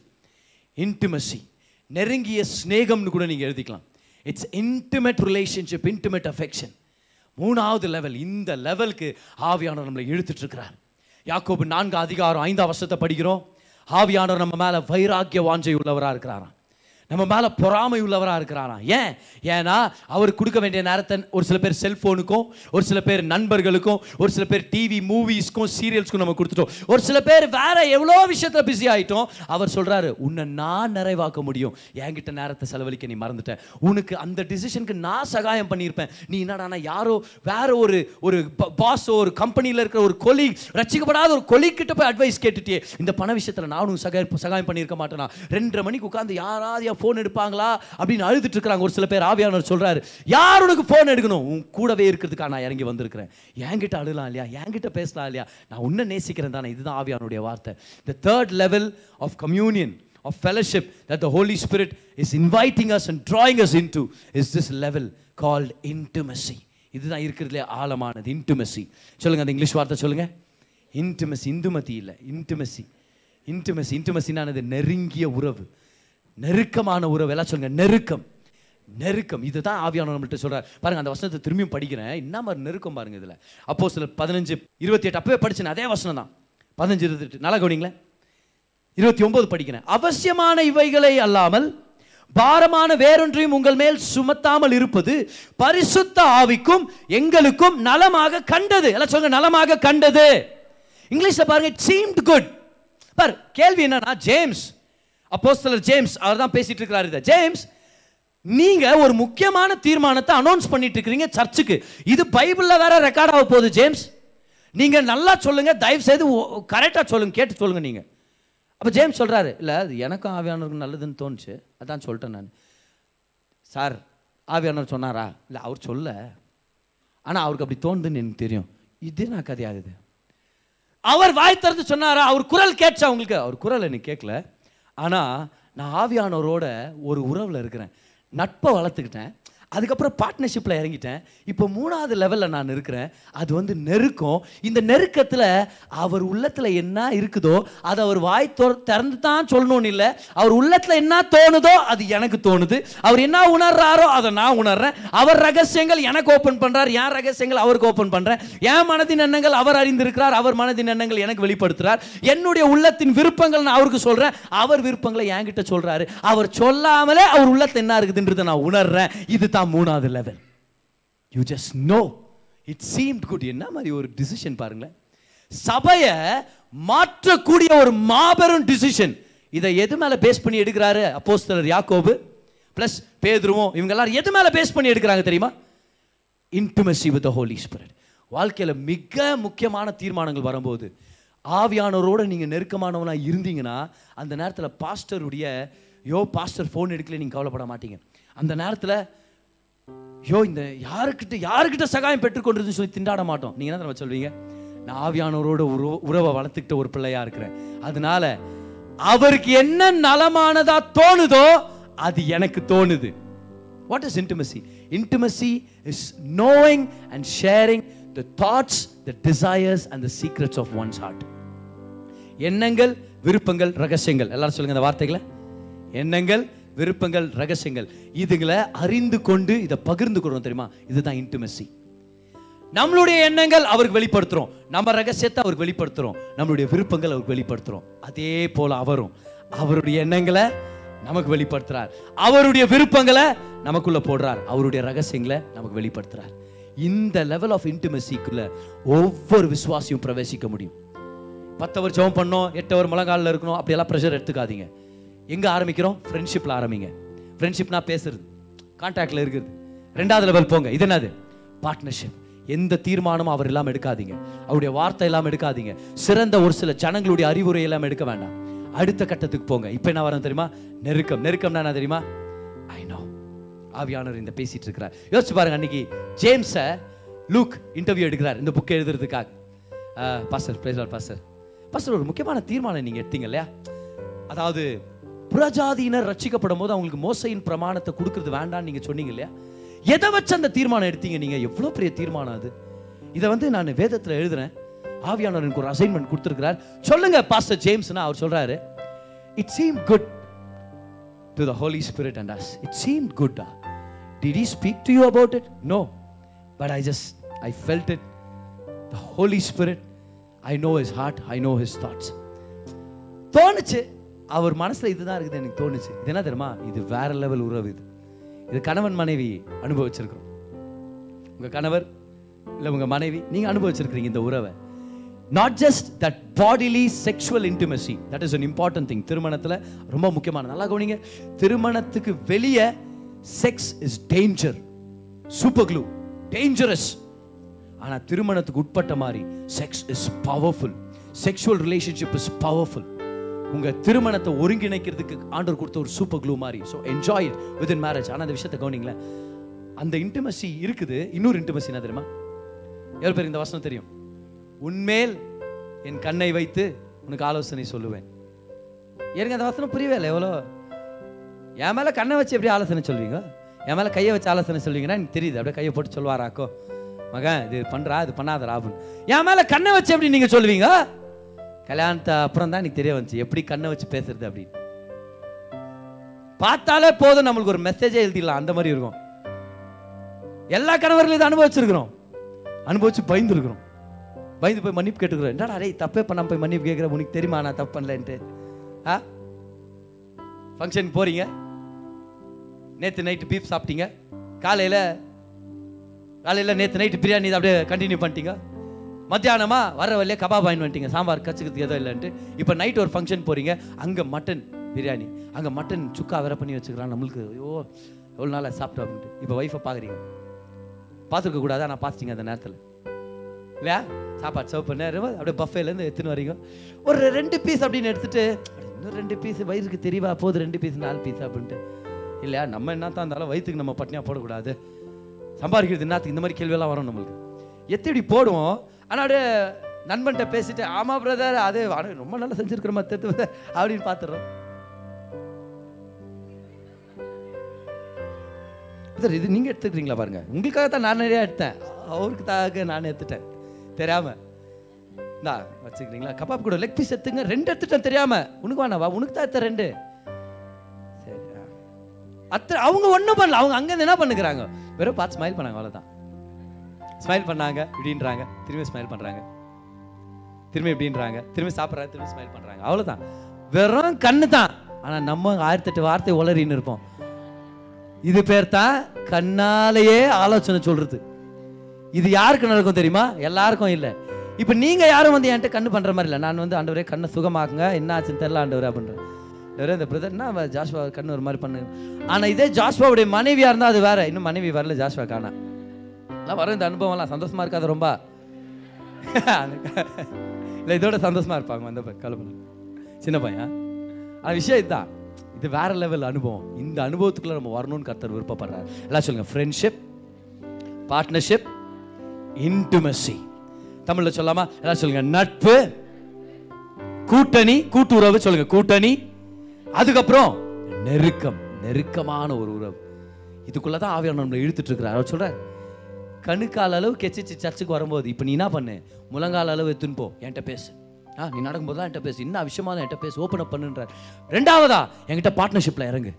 இன்டிமசி நெருங்கிய ஸ்நேகம்னு கூட நீங்கள் எழுதிக்கலாம். It's intimate relationship intimate affection மூணாவது லெவல் இந்த லெவலுக்கு ஆவியானவர் நம்மளை இழுத்துட்டு இருக்கிறார். யாக்கோபு நான்கு அதிகாரம் ஐந்தாம் வருஷத்தை படிக்கிறோம். ஆவியானவர் நம்ம மேலே வைராக்கிய வாஞ்சை உள்ளவராக இருக்கிறாராம். நம்ம மேலே பொறாமை உள்ளவராக இருக்கிறாராம். ஏன்? ஏன்னா அவர் கொடுக்க வேண்டிய நேரத்தை ஒரு சில பேர் செல்ஃபோனுக்கும் ஒரு சில பேர் நண்பர்களுக்கும் ஒரு சில பேர் டிவி மூவிஸ்க்கும் சீரியல்ஸ்க்கும் நம்ம கொடுத்துட்டோம். ஒரு சில பேர் வேற எவ்வளோ விஷயத்தில் பிஸி ஆகிட்டோம் அவர் சொல்கிறாரு உன்னை நான் நிறைவாக்க முடியும். என்கிட்ட நேரத்தை செலவழிக்க நீ மறந்துட்டேன் உனக்கு அந்த டிசிஷனுக்கு நான் சகாயம் பண்ணியிருப்பேன். நீ என்னடானா யாரோ வேற ஒரு ஒரு பாஸ் ஒரு கம்பெனியில் இருக்கிற ஒரு கொலி ரசிக்கப்படாத ஒரு கொலிக்கிட்ட போய் அட்வைஸ் கேட்டுட்டே இந்த பண விஷயத்தில் நானும் சகாயம் சகாயம் பண்ணியிருக்க மாட்டேனா? ரெண்டரை மணிக்கு உட்காந்து யாராவது ஃபோன் எடுப்பாங்களா அப்படின்னு அழுதுட்டு இருக்காங்க ஒரு சில பேர் ஆவியானவர் சொல்றாரு யார் உனக்கு ஃபோன் எடுக்கணும்? உன் கூடவே இருக்கிறதுக்காக நான் இறங்கி வந்திருக்கிறேன். என்கிட்ட அழுலாம் இல்லையா? என்கிட்ட பேசலாம் இல்லையா? நான் உன்னை நேசிக்கிறேன் தானே. இதுதான் ஆவியானுடைய வார்த்தை. The third level of communion of fellowship that the Holy Spirit is inviting us and drawing us into is this level called intimacy. இதுதான் இருக்கிறதுலே ஆழமானது இன்டிமசி சொல்லுங்க அந்த இங்கிலீஷ் வார்த்தை சொல்லுங்க. இன்டிமசி இந்துமதி இல்லை இன்டிமசி இன்டிமசி இன்டிமசினானது நெருங்கிய உறவு. நெருக்கமான உறவு. எல்லாம் சொல்லுங்க நெருக்கம். நெருக்கம். இதுதான் ஆவியான நம்மள்ட்ட சொல்றார். பாருங்க அந்த வசனத்தை திரும்பியும் படிக்கிறேன். என்ன மாதிரி நெருக்கம் பாருங்க இதுல. அப்போ சில பதினஞ்சு இருபத்தி எட்டு அப்பவே படிச்சேன். அதே வசனம் தான். பதினஞ்சு இருபத்தெட்டு நல்லா கவனிங்களேன். இருபத்தி ஒன்பது படிக்கிறேன். அவசியமான இவைகளை அல்லாமல் பாரமான வேறொன்றையும் உங்கள் மேல் சுமத்தாமல் இருப்பது பரிசுத்த ஆவிக்கும் எங்களுக்கும் நலமாக கண்டது. எல்லாம் சொல்லுங்க நலமாக கண்டது. இங்கிலீஷில் பாருங்க சீம்ட் குட் பார் கேள்வி என்னன்னா ஜேம்ஸ் அப்போஸ்தலர் ஜேம்ஸ் அவர் தான் பேசிட்டு இருக்கிறார் இதை. ஜேம்ஸ் நீங்க ஒரு முக்கியமான தீர்மானத்தை அனௌன்ஸ் பண்ணிட்டு இருக்கிறீங்க சர்ச்சுக்கு. இது பைபிளில் வேற ரெக்கார்ட் ஆக போகுது ஜேம்ஸ். நீங்க நல்லா சொல்லுங்க தயவு செய்து கரெக்டாக சொல்லுங்க கேட்டு சொல்லுங்க நீங்க. அப்போ ஜேம்ஸ் சொல்றாரு இல்லை அது எனக்கும் ஆவியானவருக்கு நல்லதுன்னு தோணுச்சு. அதான் சொல்லிட்டேன் நான். சார் ஆவியானவர் சொன்னாரா? இல்லை அவர் சொல்ல. ஆனால் அவருக்கு அப்படி தோணுதுன்னு எனக்கு தெரியும். இது நான் கதையாகுது அவர் வாய் திறந்து சொன்னாரா? அவர் குரல் கேட்சா உங்களுக்கு? அவர் குரல் எனக்கு கேட்கல. ஆனால் நான் ஆவியானவரோட ஒரு உறவில் இருக்கிறேன். நட்பை வளர்த்துக்கிட்டேன். அதுக்கப்புறம் பார்ட்னர்ஷிப்பில் இறங்கிட்டேன். இப்போ மூணாவது லெவலில் நான் இருக்கிறேன். அது வந்து நெருக்கம். இந்த நெருக்கத்தில் அவர் உள்ளத்தில் என்ன இருக்குதோ அதை அவர் வாய் திறந்து தான் சொல்லணும்னு இல்லை. அவர் உள்ளத்தில் என்ன தோணுதோ அது எனக்கு தோணுது. அவர் என்ன உணர்றாரோ அதை நான் உணர்றேன். அவர் ரகசியங்கள் எனக்கு ஓப்பன் பண்ணுறார் என் ரகசியங்கள் அவருக்கு ஓப்பன் பண்ணுறேன் என் மனதின் எண்ணங்கள் அவர் அறிந்திருக்கிறார். அவர் மனதின் எண்ணங்கள் எனக்கு வெளிப்படுத்துகிறார் என்னுடைய உள்ளத்தின் விருப்பங்கள் நான் அவருக்கு சொல்கிறேன் அவர் விருப்பங்களை என்கிட்ட சொல்கிறாரு அவர் சொல்லாமலே அவர் உள்ளத்தில் என்ன இருக்குதுன்றதை நான் உணர்றேன். இது தான் மூணாவது level you just know it seemed good என்ன மாதிரி ஒரு டிசிஷன் பாருங்களேன். சபையை மாற்றக்கூடிய ஒரு மாபெரும் டிசிஷன் இதை எது மேலே பேஸ் பண்ணி எடுக்கிறாரு? அப்போஸ்தலர் யாக்கோபு பிளஸ் பேதுருவோம் இவங்க எல்லாரும் எது மேலே பேஸ் பண்ணி எடுக்கிறாங்க தெரியுமா? இன்டிமசி வித் ஹோலி ஸ்பிரிட் வாழ்க்கையில் மிக முக்கியமான தீர்மானங்கள் வரும்போது ஆவியானவரோட நீங்கள் நெருக்கமானவனாக இருந்தீங்கன்னா அந்த நேரத்தில் பாஸ்டருடைய யோ பாஸ்டர் ஃபோன் எடுக்கல நீங்கள் கவலைப்பட மாட்டீங்க. அந்த நேரத்தில் ஐயோ இந்த யாருக்கிட்ட யாருக்கிட்ட சகாயம் பெற்றுக்கொண்டிருந்துன்னு சொல்லி திண்டாட மாட்டோம். நீங்க என்ன தெரியுமா சொல்வீங்க? நான் ஆவியானவரோட உறவு உறவை வளர்த்துக்கிட்ட ஒரு பிள்ளையா இருக்கிறேன். அதனால அவருக்கு என்ன நலமானதா தோணுதோ அது எனக்கு தோணுது. What is intimacy intimacy is knowing and sharing the thoughts the desires and the secrets of one's heart எண்ணங்கள் விருப்பங்கள் ரகசியங்கள். எல்லாரும் சொல்லுங்க இந்த வார்த்தைகளை. எண்ணங்கள் விருப்பங்கள் ரகசியங்கள். இதுங்களை அறிந்து கொண்டு இதை பகிர்ந்து கொள்றோம் தெரியுமா? இதுதான் இன்டிமசி நம்மளுடைய எண்ணங்கள் அவருக்கு வெளிப்படுத்துறோம். நம்ம ரகசியத்தை அவருக்கு வெளிப்படுத்துறோம். நம்மளுடைய விருப்பங்கள் அவருக்கு வெளிப்படுத்துறோம். அதே போல அவரும். அவருடைய எண்ணங்களை நமக்கு வெளிப்படுத்துறார். அவருடைய விருப்பங்களை நமக்குள்ள போடுறார். அவருடைய ரகசியங்களை நமக்கு வெளிப்படுத்துறார். இந்த லெவல் ஆஃப் இன்டிமசிக்குள்ள ஒவ்வொரு விசுவாசியும் பிரவேசிக்க முடியும். பத்து அவர் ஜெபம் பண்ணோம் எட்டு அவர் முழங்காலில் இருக்கணும் அப்படியெல்லாம் ப்ரெஷர் எடுத்துக்காதீங்க. எங்க ஆரம்பிக்கிறோம்? ஃப்ரெண்ட்ஷிப்ல ஆரம்பிங்க. ஃப்ரெண்ட்ஷிப்னா பேசுறது. கான்டாக்டில் இருக்கிறது ரெண்டாவது லெவல் போங்க. இது என்னது? பார்ட்னர்ஷிப் எந்த தீர்மானமும் அவர் இல்லாமல் எடுக்காதீங்க. அவருடைய வார்த்தை இல்லாமல் எடுக்காதீங்க. சிறந்த ஒரு சில ஜனங்களுடைய அறிவுரை எல்லாம் எடுக்க வேண்டாம். அடுத்த கட்டத்துக்கு போங்க. இப்போ என்ன வரேன் தெரியுமா? நெருக்கம். நெருக்கம்னா என்ன தெரியுமா? ஐ நோ ஆவியானவர் இந்த பேசிட்டு இருக்கிறார். யோசிச்சு பாருங்க அன்னைக்கு ஜேம்ஸை லூக் இன்டர்வியூ எடுக்கிறார். இந்த புக்கை எழுதுறதுக்காக. பாஸ்டர் பிரேசர் பாஸ்டர் பாஸ்டர் ஒரு முக்கியமான தீர்மானம் நீங்க எடுத்தீங்க இல்லையா? அதாவது புறஜாதியினர் ரட்சிக்கப்படும் போது அவங்களுக்கு மோசையின் பிரமாணத்தை கொடுக்கறது வேண்டாம்னு நீங்க சொன்னீங்க இல்லையா? எதை வச்சு அந்த தீர்மானம் எடுத்தீங்க நீங்க? எவ்வளவு பெரிய தீர்மானம் அது? இதை வந்து நான் வேதத்துல எழுதுறேன். ஆவியானவர் எனக்கு ஒரு அசைன்மெண்ட் கொடுத்துருக்கிறார். சொல்லுங்க பாஸ்டர் ஜேம்ஸ்னா அவர் சொல்றாரு it seem good to the Holy Spirit and us it seem good did he speak to you about it no but I just I felt it the Holy Spirit I know his heart I know his thoughts தோணுச்சு. அவர் மனசுல இதுதான் இருக்குது எனக்கு தோணுச்சு. இது என்ன தெரியுமா? இது வேற லெவல் உறவு இது. இது கணவன் மனைவி அனுபவிச்சிருக்கிறோம். உங்க கணவர் இல்லை உங்க மனைவி நீங்கள் அனுபவிச்சிருக்கிறீங்க இந்த உறவை. Not just that bodily sexual intimacy that is an important thing திருமணத்தில் ரொம்ப முக்கியமான நல்லா கவனிங்க. திருமணத்துக்கு வெளியே sex is danger super glue dangerous ஆனால் திருமணத்துக்கு உட்பட்ட மாதிரி sex is powerful sexual relationship is powerful உங்க திருமணத்தை ஒருங்கிணைக்கிறதுக்கு ஆண்டவர் கொடுத்த ஒரு சூப்பர் க்ளூ மாதிரி. So enjoy it within marriage ஆனால் அந்த விஷயத்தை கவனிங்களேன். அந்த இன்டிமசி இருக்குது. இன்னொரு இன்டிமசி என்ன தெரியுமா? எவ்வளோ பேர் இந்த வசனம் தெரியும்? உன்மேல் என் கண்ணை வைத்து உனக்கு ஆலோசனை சொல்லுவேன். எனக்கு அந்த வசனம் புரியவே இல்லை எவ்வளோ? என் மேலே கண்ணை வச்சு எப்படி ஆலோசனை சொல்வீங்க? என் மேலே கையை வச்சு ஆலோசனை சொல்வீங்கன்னா எனக்கு தெரியுது. அப்படியே கையை போட்டு சொல்வாராக்கோ? மகன் இது பண்ணுறா இது பண்ணாதரா அப்படின்னு. என் மேலே கண்ணை வச்சு எப்படி நீங்கள் சொல்லுவீங்க கல்யாணத்தை அப்புறம் தான் எனக்கு தெரிய வந்துச்சு. எப்படி கண்ணை வச்சு பேசுறது அப்படின்னு. பார்த்தாலே போதும் நம்மளுக்கு ஒரு மெசேஜே எழுதிடலாம். அந்த மாதிரி இருக்கும். எல்லா கணவர்களையும் இதை அனுபவிச்சிருக்கிறோம். அனுபவிச்சு பயந்துருக்கிறோம். பயந்து போய் மன்னிப்பு கேட்டுக்கிறோம். என்னடா டேய் தப்பே பண்ணாம போய் மன்னிப்பு கேட்குறேன் உனக்கு தெரியுமா நான் தப்பு பண்ணலன்ட்டு? ஆ? ஃபங்க்ஷன் போறீங்க. நேற்று நைட்டு பீஃப் சாப்பிட்டீங்க. காலையில் காலையில் நேற்று நைட்டு பிரியாணி அப்படியே கண்டினியூ பண்ணிட்டீங்க. மத்தியானமா வர வழியே கபாப் வாங்கி வந்துட்டீங்க. சாம்பார் கச்சுக்கிறதுக்கு ஏதோ இல்லைன்ட்டு. இப்போ நைட் ஒரு ஃபங்க்ஷன் போகிறீங்க அங்கே மட்டன் பிரியாணி. அங்கே மட்டன் சுக்கா வேற பண்ணி வச்சுக்கிறான். நம்மளுக்கு ஐயோ எவ்வளோ நாளாக சாப்பிட்டோம் அப்படின்ட்டு. இப்போ ஒய்ஃபை பார்க்குறீங்க பார்த்துருக்க கூடாதா? நான் பார்த்துட்டீங்க அந்த நேரத்தில். இல்லையா? சாப்பாடு சர்வ் பண்ண அப்படியே பஃபேலேருந்து எடுத்துன்னு வரீங்க ஒரு ரெண்டு பீஸ் அப்படின்னு எடுத்துட்டு இன்னும் ரெண்டு பீஸ் வயிறுக்கு தெரியவா போகுது. ரெண்டு பீஸ் நாலு பீஸ் அப்படின்ட்டு. இல்லையா? நம்ம என்ன தான் இருந்தாலும் வயிற்றுக்கு நம்ம பட்னியாக போடக்கூடாது. சம்பாதிக்கிறது என்னத்துக்கு? இந்த மாதிரி கேள்வியெல்லாம் வரும் நம்மளுக்கு. எத்தடி போடுவோம்? ஆனால் அப்படியே நண்பன்கிட்ட பேசிட்டு ஆமாம் பிரதர் அது ரொம்ப நல்லா செஞ்சுருக்கிற மாதிரி அப்படின்னு பார்த்துடுறோம். சார் இது நீங்கள் எடுத்துக்கிறீங்களா பாருங்க. உங்களுக்காக தான் நான் நிறையா எடுத்தேன். அவருக்கு தாக நான் எடுத்துட்டேன். தெரியாம. இந்தா வச்சுக்கிறீங்களா? கபாப் கூட லெக் பீஸ் எடுத்துங்க. ரெண்டு எடுத்துட்டேன் தெரியாம. உனக்கு வேணாவா உனக்கு தான் எடுத்த ரெண்டு. சரி ஆ. அத்தை அவங்க ஒன்றும் பண்ணல. அவங்க அங்கேருந்து என்ன பண்ணுக்கிறாங்க வெறும் பார்த்து ஸ்மைல் பண்ணாங்க அவ்வளோதான் ஸ்மைல் பண்ணாங்க இப்படின்றாங்க. திரும்பி ஸ்மைல் பண்ணுறாங்க திரும்பி இப்படின்றாங்க. திரும்பி சாப்பிட்றாங்க திரும்பி ஸ்மைல் பண்ணுறாங்க அவ்வளோதான் வெறும் கண்ணு தான் ஆனால் நம்ம ஆயிரத்தெட்டு வார்த்தை உளறின்னு இருப்போம். இது பேர் தான் கண்ணாலேயே ஆலோசனை சொல்றது. இது யாருக்கு நடக்கும் தெரியுமா? எல்லாருக்கும் இல்லை. இப்போ நீங்க யாரும் வந்து என்கிட்ட கண்ணு பண்ற மாதிரி இல்லை. நான் வந்து ஆண்டவரே கண்ணை சுகமாக்குங்க. என்ன ஆச்சுன்னு தெரில ஆண்டவரே அப்படின்றேன் ஆண்டவரே இந்த பிரதர்னா ஜாஸ்வா கண்ணு ஒரு மாதிரி பண்ணு ஆனால் இதே ஜாஸ்வாவுடைய மனைவியா இருந்தால் அது வேற. இன்னும் மனைவி வரல ஜாஸ்வா காணா எல்லாம் வரும் இந்த அனுபவம்லாம். சந்தோஷமா இருக்காது ரொம்ப. இல்லை இதோட சந்தோஷமா இருப்பாங்க வந்த கலப்பல சின்ன பையன். ஆனா விஷயம் இதுதான் இது வேற லெவல் அனுபவம். இந்த அனுபவத்துக்குள்ள நம்ம வரணும்னு கர்த்தர் விருப்பப்படுறாரு. எல்லாம் சொல்லுங்க. ஃப்ரெண்ட்ஷிப் பார்ட்னர்ஷிப் இன்டிமசி தமிழ்ல சொல்லாமா? எல்லாம் சொல்லுங்க. நட்பு கூட்டணி கூட்டுறவு சொல்லுங்க. கூட்டணி அதுக்கப்புறம் நெருக்கம். நெருக்கமான ஒரு உறவு. இதுக்குள்ள தான் ஆவியான நம்மளை இழுத்துட்டு இருக்கிறார். அவர் சொல்றாரு கணுக்கால் அளவு கெச்சிச்சு சர்ச்சுக்கு வரும்போது இப்போ நீ என்ன பண்ணு? முழங்கால் அளவு எடுத்துன்னு போ. என்கிட்ட பேசு. ஆ நீ நடக்கும்போது தான் என்கிட்ட பேசு. இன்னும் விஷயமா தான் என்கிட்ட பேசு. ஓப்பன் அப் பண்ணுன்றார். ரெண்டாவதா என்கிட்ட பார்ட்னர்ஷிப்பில் இறங்கு.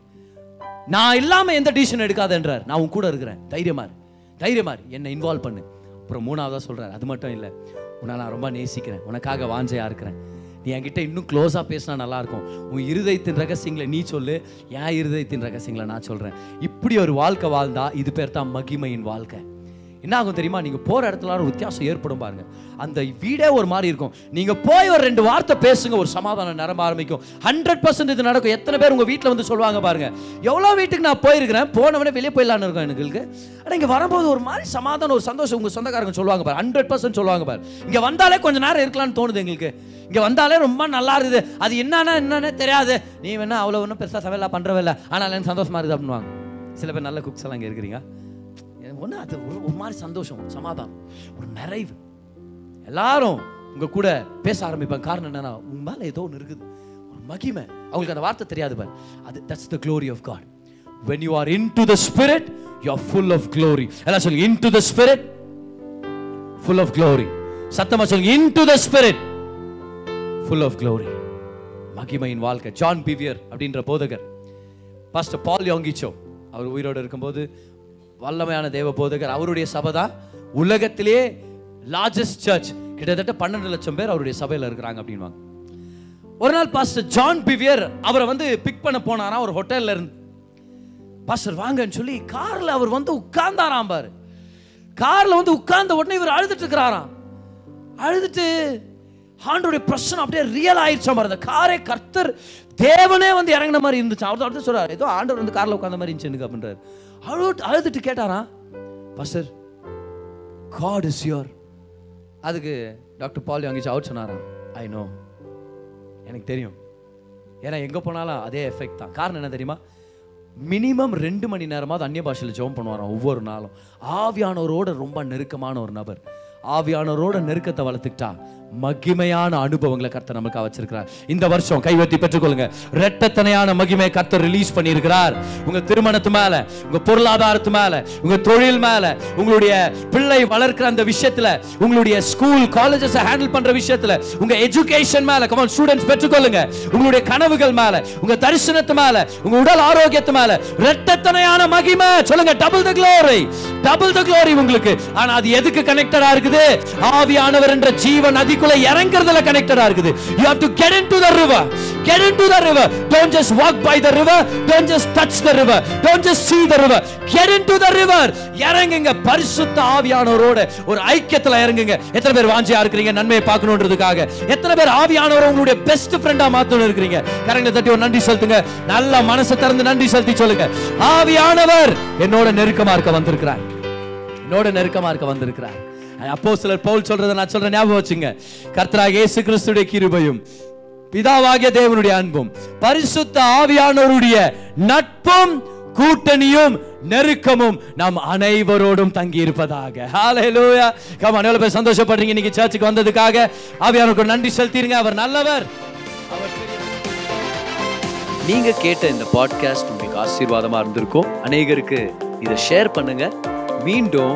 நான் இல்லாமல் எந்த டிசிஷன் எடுக்காதன்றார். நான் உன் கூட இருக்கிறேன். தைரியமா தைரியமாரு என்னை இன்வால்வ் பண்ணு. அப்புறம் மூணாவதாக சொல்கிறார் அது மட்டும் இல்லை. உன்னை நான் ரொம்ப நேசிக்கிறேன். உனக்காக வாஞ்சையாக இருக்கிறேன். நீ என்கிட்ட இன்னும் க்ளோஸாக பேசினா நல்லாயிருக்கும். உன் இருதயத்தின் ரகசியங்களை நீ சொல்லு. என் இருதயத்தின் ரகசியங்களை நான் சொல்கிறேன் இப்படி ஒரு வாழ்க்கை வாழ்ந்தா இது பேர் தான் மகிமையின் வாழ்க்கை. என்ன ஆகும் தெரியுமா? நீங்கள் போகிற இடத்துல ஒரு வித்தியாசம் ஏற்படும் பாருங்க. அந்த வீடே ஒரு மாதிரி இருக்கும். நீங்கள் போய் ஒரு ரெண்டு வார்த்தை பேசுங்க ஒரு சமாதானம் நிரம்ப ஆரம்பிக்கும். ஹண்ட்ரட் பர்சன்ட் இது நடக்கும். எத்தனை பேர் உங்கள் வீட்டில் வந்து சொல்லுவாங்க பாருங்க. எவ்வளோ வீட்டுக்கு நான் போயிருக்கிறேன்? போனவனே வெளியே போயிடலான்னு இருக்கும் எனக்கு ஆனால் இங்கே வரும்போது ஒரு மாதிரி சமாதானம் ஒரு சந்தோஷம் உங்கள் சொந்தக்காரங்க சொல்லுவாங்க பாரு. ஹண்ட்ரட் பர்சன்ட் சொல்லுவாங்க பாரு. இங்கே வந்தாலே கொஞ்சம் நேரம் இருக்கலாம்னு தோணுது எங்களுக்கு. இங்கே வந்தாலே ரொம்ப நல்லா இருக்குது. அது என்னன்னா என்னன்னே தெரியாது. நீ வேணா அவ்வளோ ஒன்றும் பெருசாக சமையலாக பண்ணுறவே இல்லை. ஆனால் எனக்கு சந்தோஷமா இருக்குது அப்படின்னுவாங்க. சில பேர் நல்ல குக்ஸ் எல்லாம் இங்கே இருக்கிறீங்க. ஒன்று அது ஒரு ஒரு மாதிரி சந்தோஷம் சமாதானம். ஒரு நிறைவு. எல்லாரும் உங்க கூட பேச ஆரம்பிப்பாங்க காரணம் என்னன்னா உங்க மேலே ஏதோ ஒன்று இருக்குது. ஒரு மகிமை. அவங்களுக்கு அந்த வார்த்தை தெரியாது பார். அது that's the glory of God when you are into the Spirit you are full of glory எல்லாம் சொல்லுங்க into the Spirit full of glory சத்தமாக சொல்லுங்க into the Spirit full of glory மகிமையின் வாழ்க்கை. ஜான் பிவியர் அப்படின்ற போதகர் பாஸ்டர் பால் யோங்கிச்சோ அவர் உயிரோடு இருக்கும்போது வல்லமையான தேவ போதகர். அவருடைய சபை தான் உலகத்திலேயே லார்ஜஸ்ட் சர்ச் கிட்டத்தட்ட பன்னெண்டு லட்சம் பேர் அவருடைய சபையில் இருக்கிறாங்க அப்படின்வாங்க ஒரு நாள் பாஸ்டர் ஜான் பிவியர் அவரை வந்து பிக் பண்ண போனாராம் ஒரு ஹோட்டலில் இருந்து. பாஸ்டர் வாங்கன்னு சொல்லி காரில் அவர் வந்து உட்கார்ந்தாராம் பாரு. காரில் வந்து உட்கார்ந்த உடனே இவர் அழுதுட்டு இருக்கிறாராம். அழுதுட்டு ஆண்டோடைய பிரச்சனை அப்படியே ரியல் ஆயிடுச்சாம் பாரு. அந்த காரே கர்த்தர் தேவனே வந்து இறங்கின மாதிரி இருந்துச்சு அவர் அடுத்து சொல்றாரு ஏதோ ஆண்டவர் வந்து காரில் உட்காந்த மாதிரி இருந்துச்சு எனக்கு அப்படின்றாரு. அழுது அழுதுட்டு கேட்டாராம் பாஸ்டர் காட் இஸ் யோர் அதுக்கு டாக்டர் பால் அங்கேச்சு அவுட் சொன்னாராம் ஐ நோ எனக்கு தெரியும். ஏன்னா எங்கே போனாலும் அதே எஃபெக்ட் தான். காரணம் என்ன தெரியுமா? மினிமம் ரெண்டு மணி நேரமாவது அந்நிய பாஷையில் ஜெபம் பண்ணுவாராம் ஒவ்வொரு நாளும். ஆவியானவரோட ரொம்ப நெருக்கமான ஒரு நபர். ஆவியானவரோட நெருக்கத்தை வளர்த்துக்கிட்டா மகிமையான அனுபவங்களை கர்த்தர் நமக்கு வச்சிருக்கிறார் இந்த வருஷம் கைவத்தி பெற்றுக்கொள்ளுங்க. ரெட்டத்தனையான மகிமையை கர்த்தர் ரிலீஸ் பண்ணியிருக்கிறார். உங்க திருமணத்து மேல உங்க பொருளாதாரத்து மேல உங்க தொழில் மேல உங்களுடைய பிள்ளை வளர்க்கிற அந்த விஷயத்துல உங்களுடைய ஸ்கூல் காலேஜஸ் ஹேண்டில் பண்ற விஷயத்துல உங்க எஜுகேஷன் மேல கமான் ஸ்டூடெண்ட்ஸ் பெற்றுக்கொள்ளுங்க. உங்களுடைய கனவுகள் மேல உங்க தரிசனத்து மேல உங்க உடல் ஆரோக்கியத்து மேல ரெட்டத்தனையான மகிமை. சொல்லுங்க double the glory double the glory உங்களுக்கு. ஆனா அது எதுக்கு கனெக்டடா இருக்குது? ஆவியானவர் என்ற ஜீவன் அதிக நதிக்குள்ள இறங்குறதுல கனெக்டடா இருக்குது. You have to get into the river. Get into the river. Don't just walk by the river. Don't just touch the river. Don't just see the river. Get into the river. இறங்குங்க. பரிசுத்த ஆவியானவரோட ஒரு ஐக்கியத்துல இறங்குங்க. எத்தனை பேர் வாஞ்சியா இருக்கிறீங்க? நன்மையை பார்க்கணுன்றதுக்காக. எத்தனை பேர் ஆவியானவர் உங்களுடைய பெஸ்ட் ஃப்ரெண்டா மாத்தணும் இருக்கிறீங்க? கரங்களை தட்டி ஒரு நன்றி செலுத்துங்க. நல்ல மனசை திறந்து நன்றி செலுத்தி சொல்லுங்க. ஆவியானவர் என்னோட நெருக்கமா இருக்க வந்திருக்கிறார். என்னோட நெருக்கமா இருக்க வந்திருக்கிறார். அப்போ சிலர் பவுல் சொல்றதை நான் சொல்றேன் ஞாபகம் வச்சுங்க. கர்த்தராக இயேசு கிறிஸ்துடைய கிருபையும் பிதாவாகிய தேவனுடைய அன்பும் பரிசுத்த ஆவியானவருடைய நட்பும் கூட்டணியும் நெருக்கமும் நாம் அனைவரோடும் தங்கி இருப்பதாக ஹalleluya கம் அனைவரும் பேர் சந்தோஷப்படுறீங்க? இன்னைக்கு சர்ச்சுக்கு வந்ததுக்காக ஆவியானவருக்கு நன்றி செலுத்திருங்க அவர் நல்லவர். நீங்க கேட்ட இந்த பாட்காஸ்ட் உங்களுக்கு ஆசீர்வாதமா இருந்திருக்கும். அநேகருக்கு இதை ஷேர் பண்ணுங்க. மீண்டும்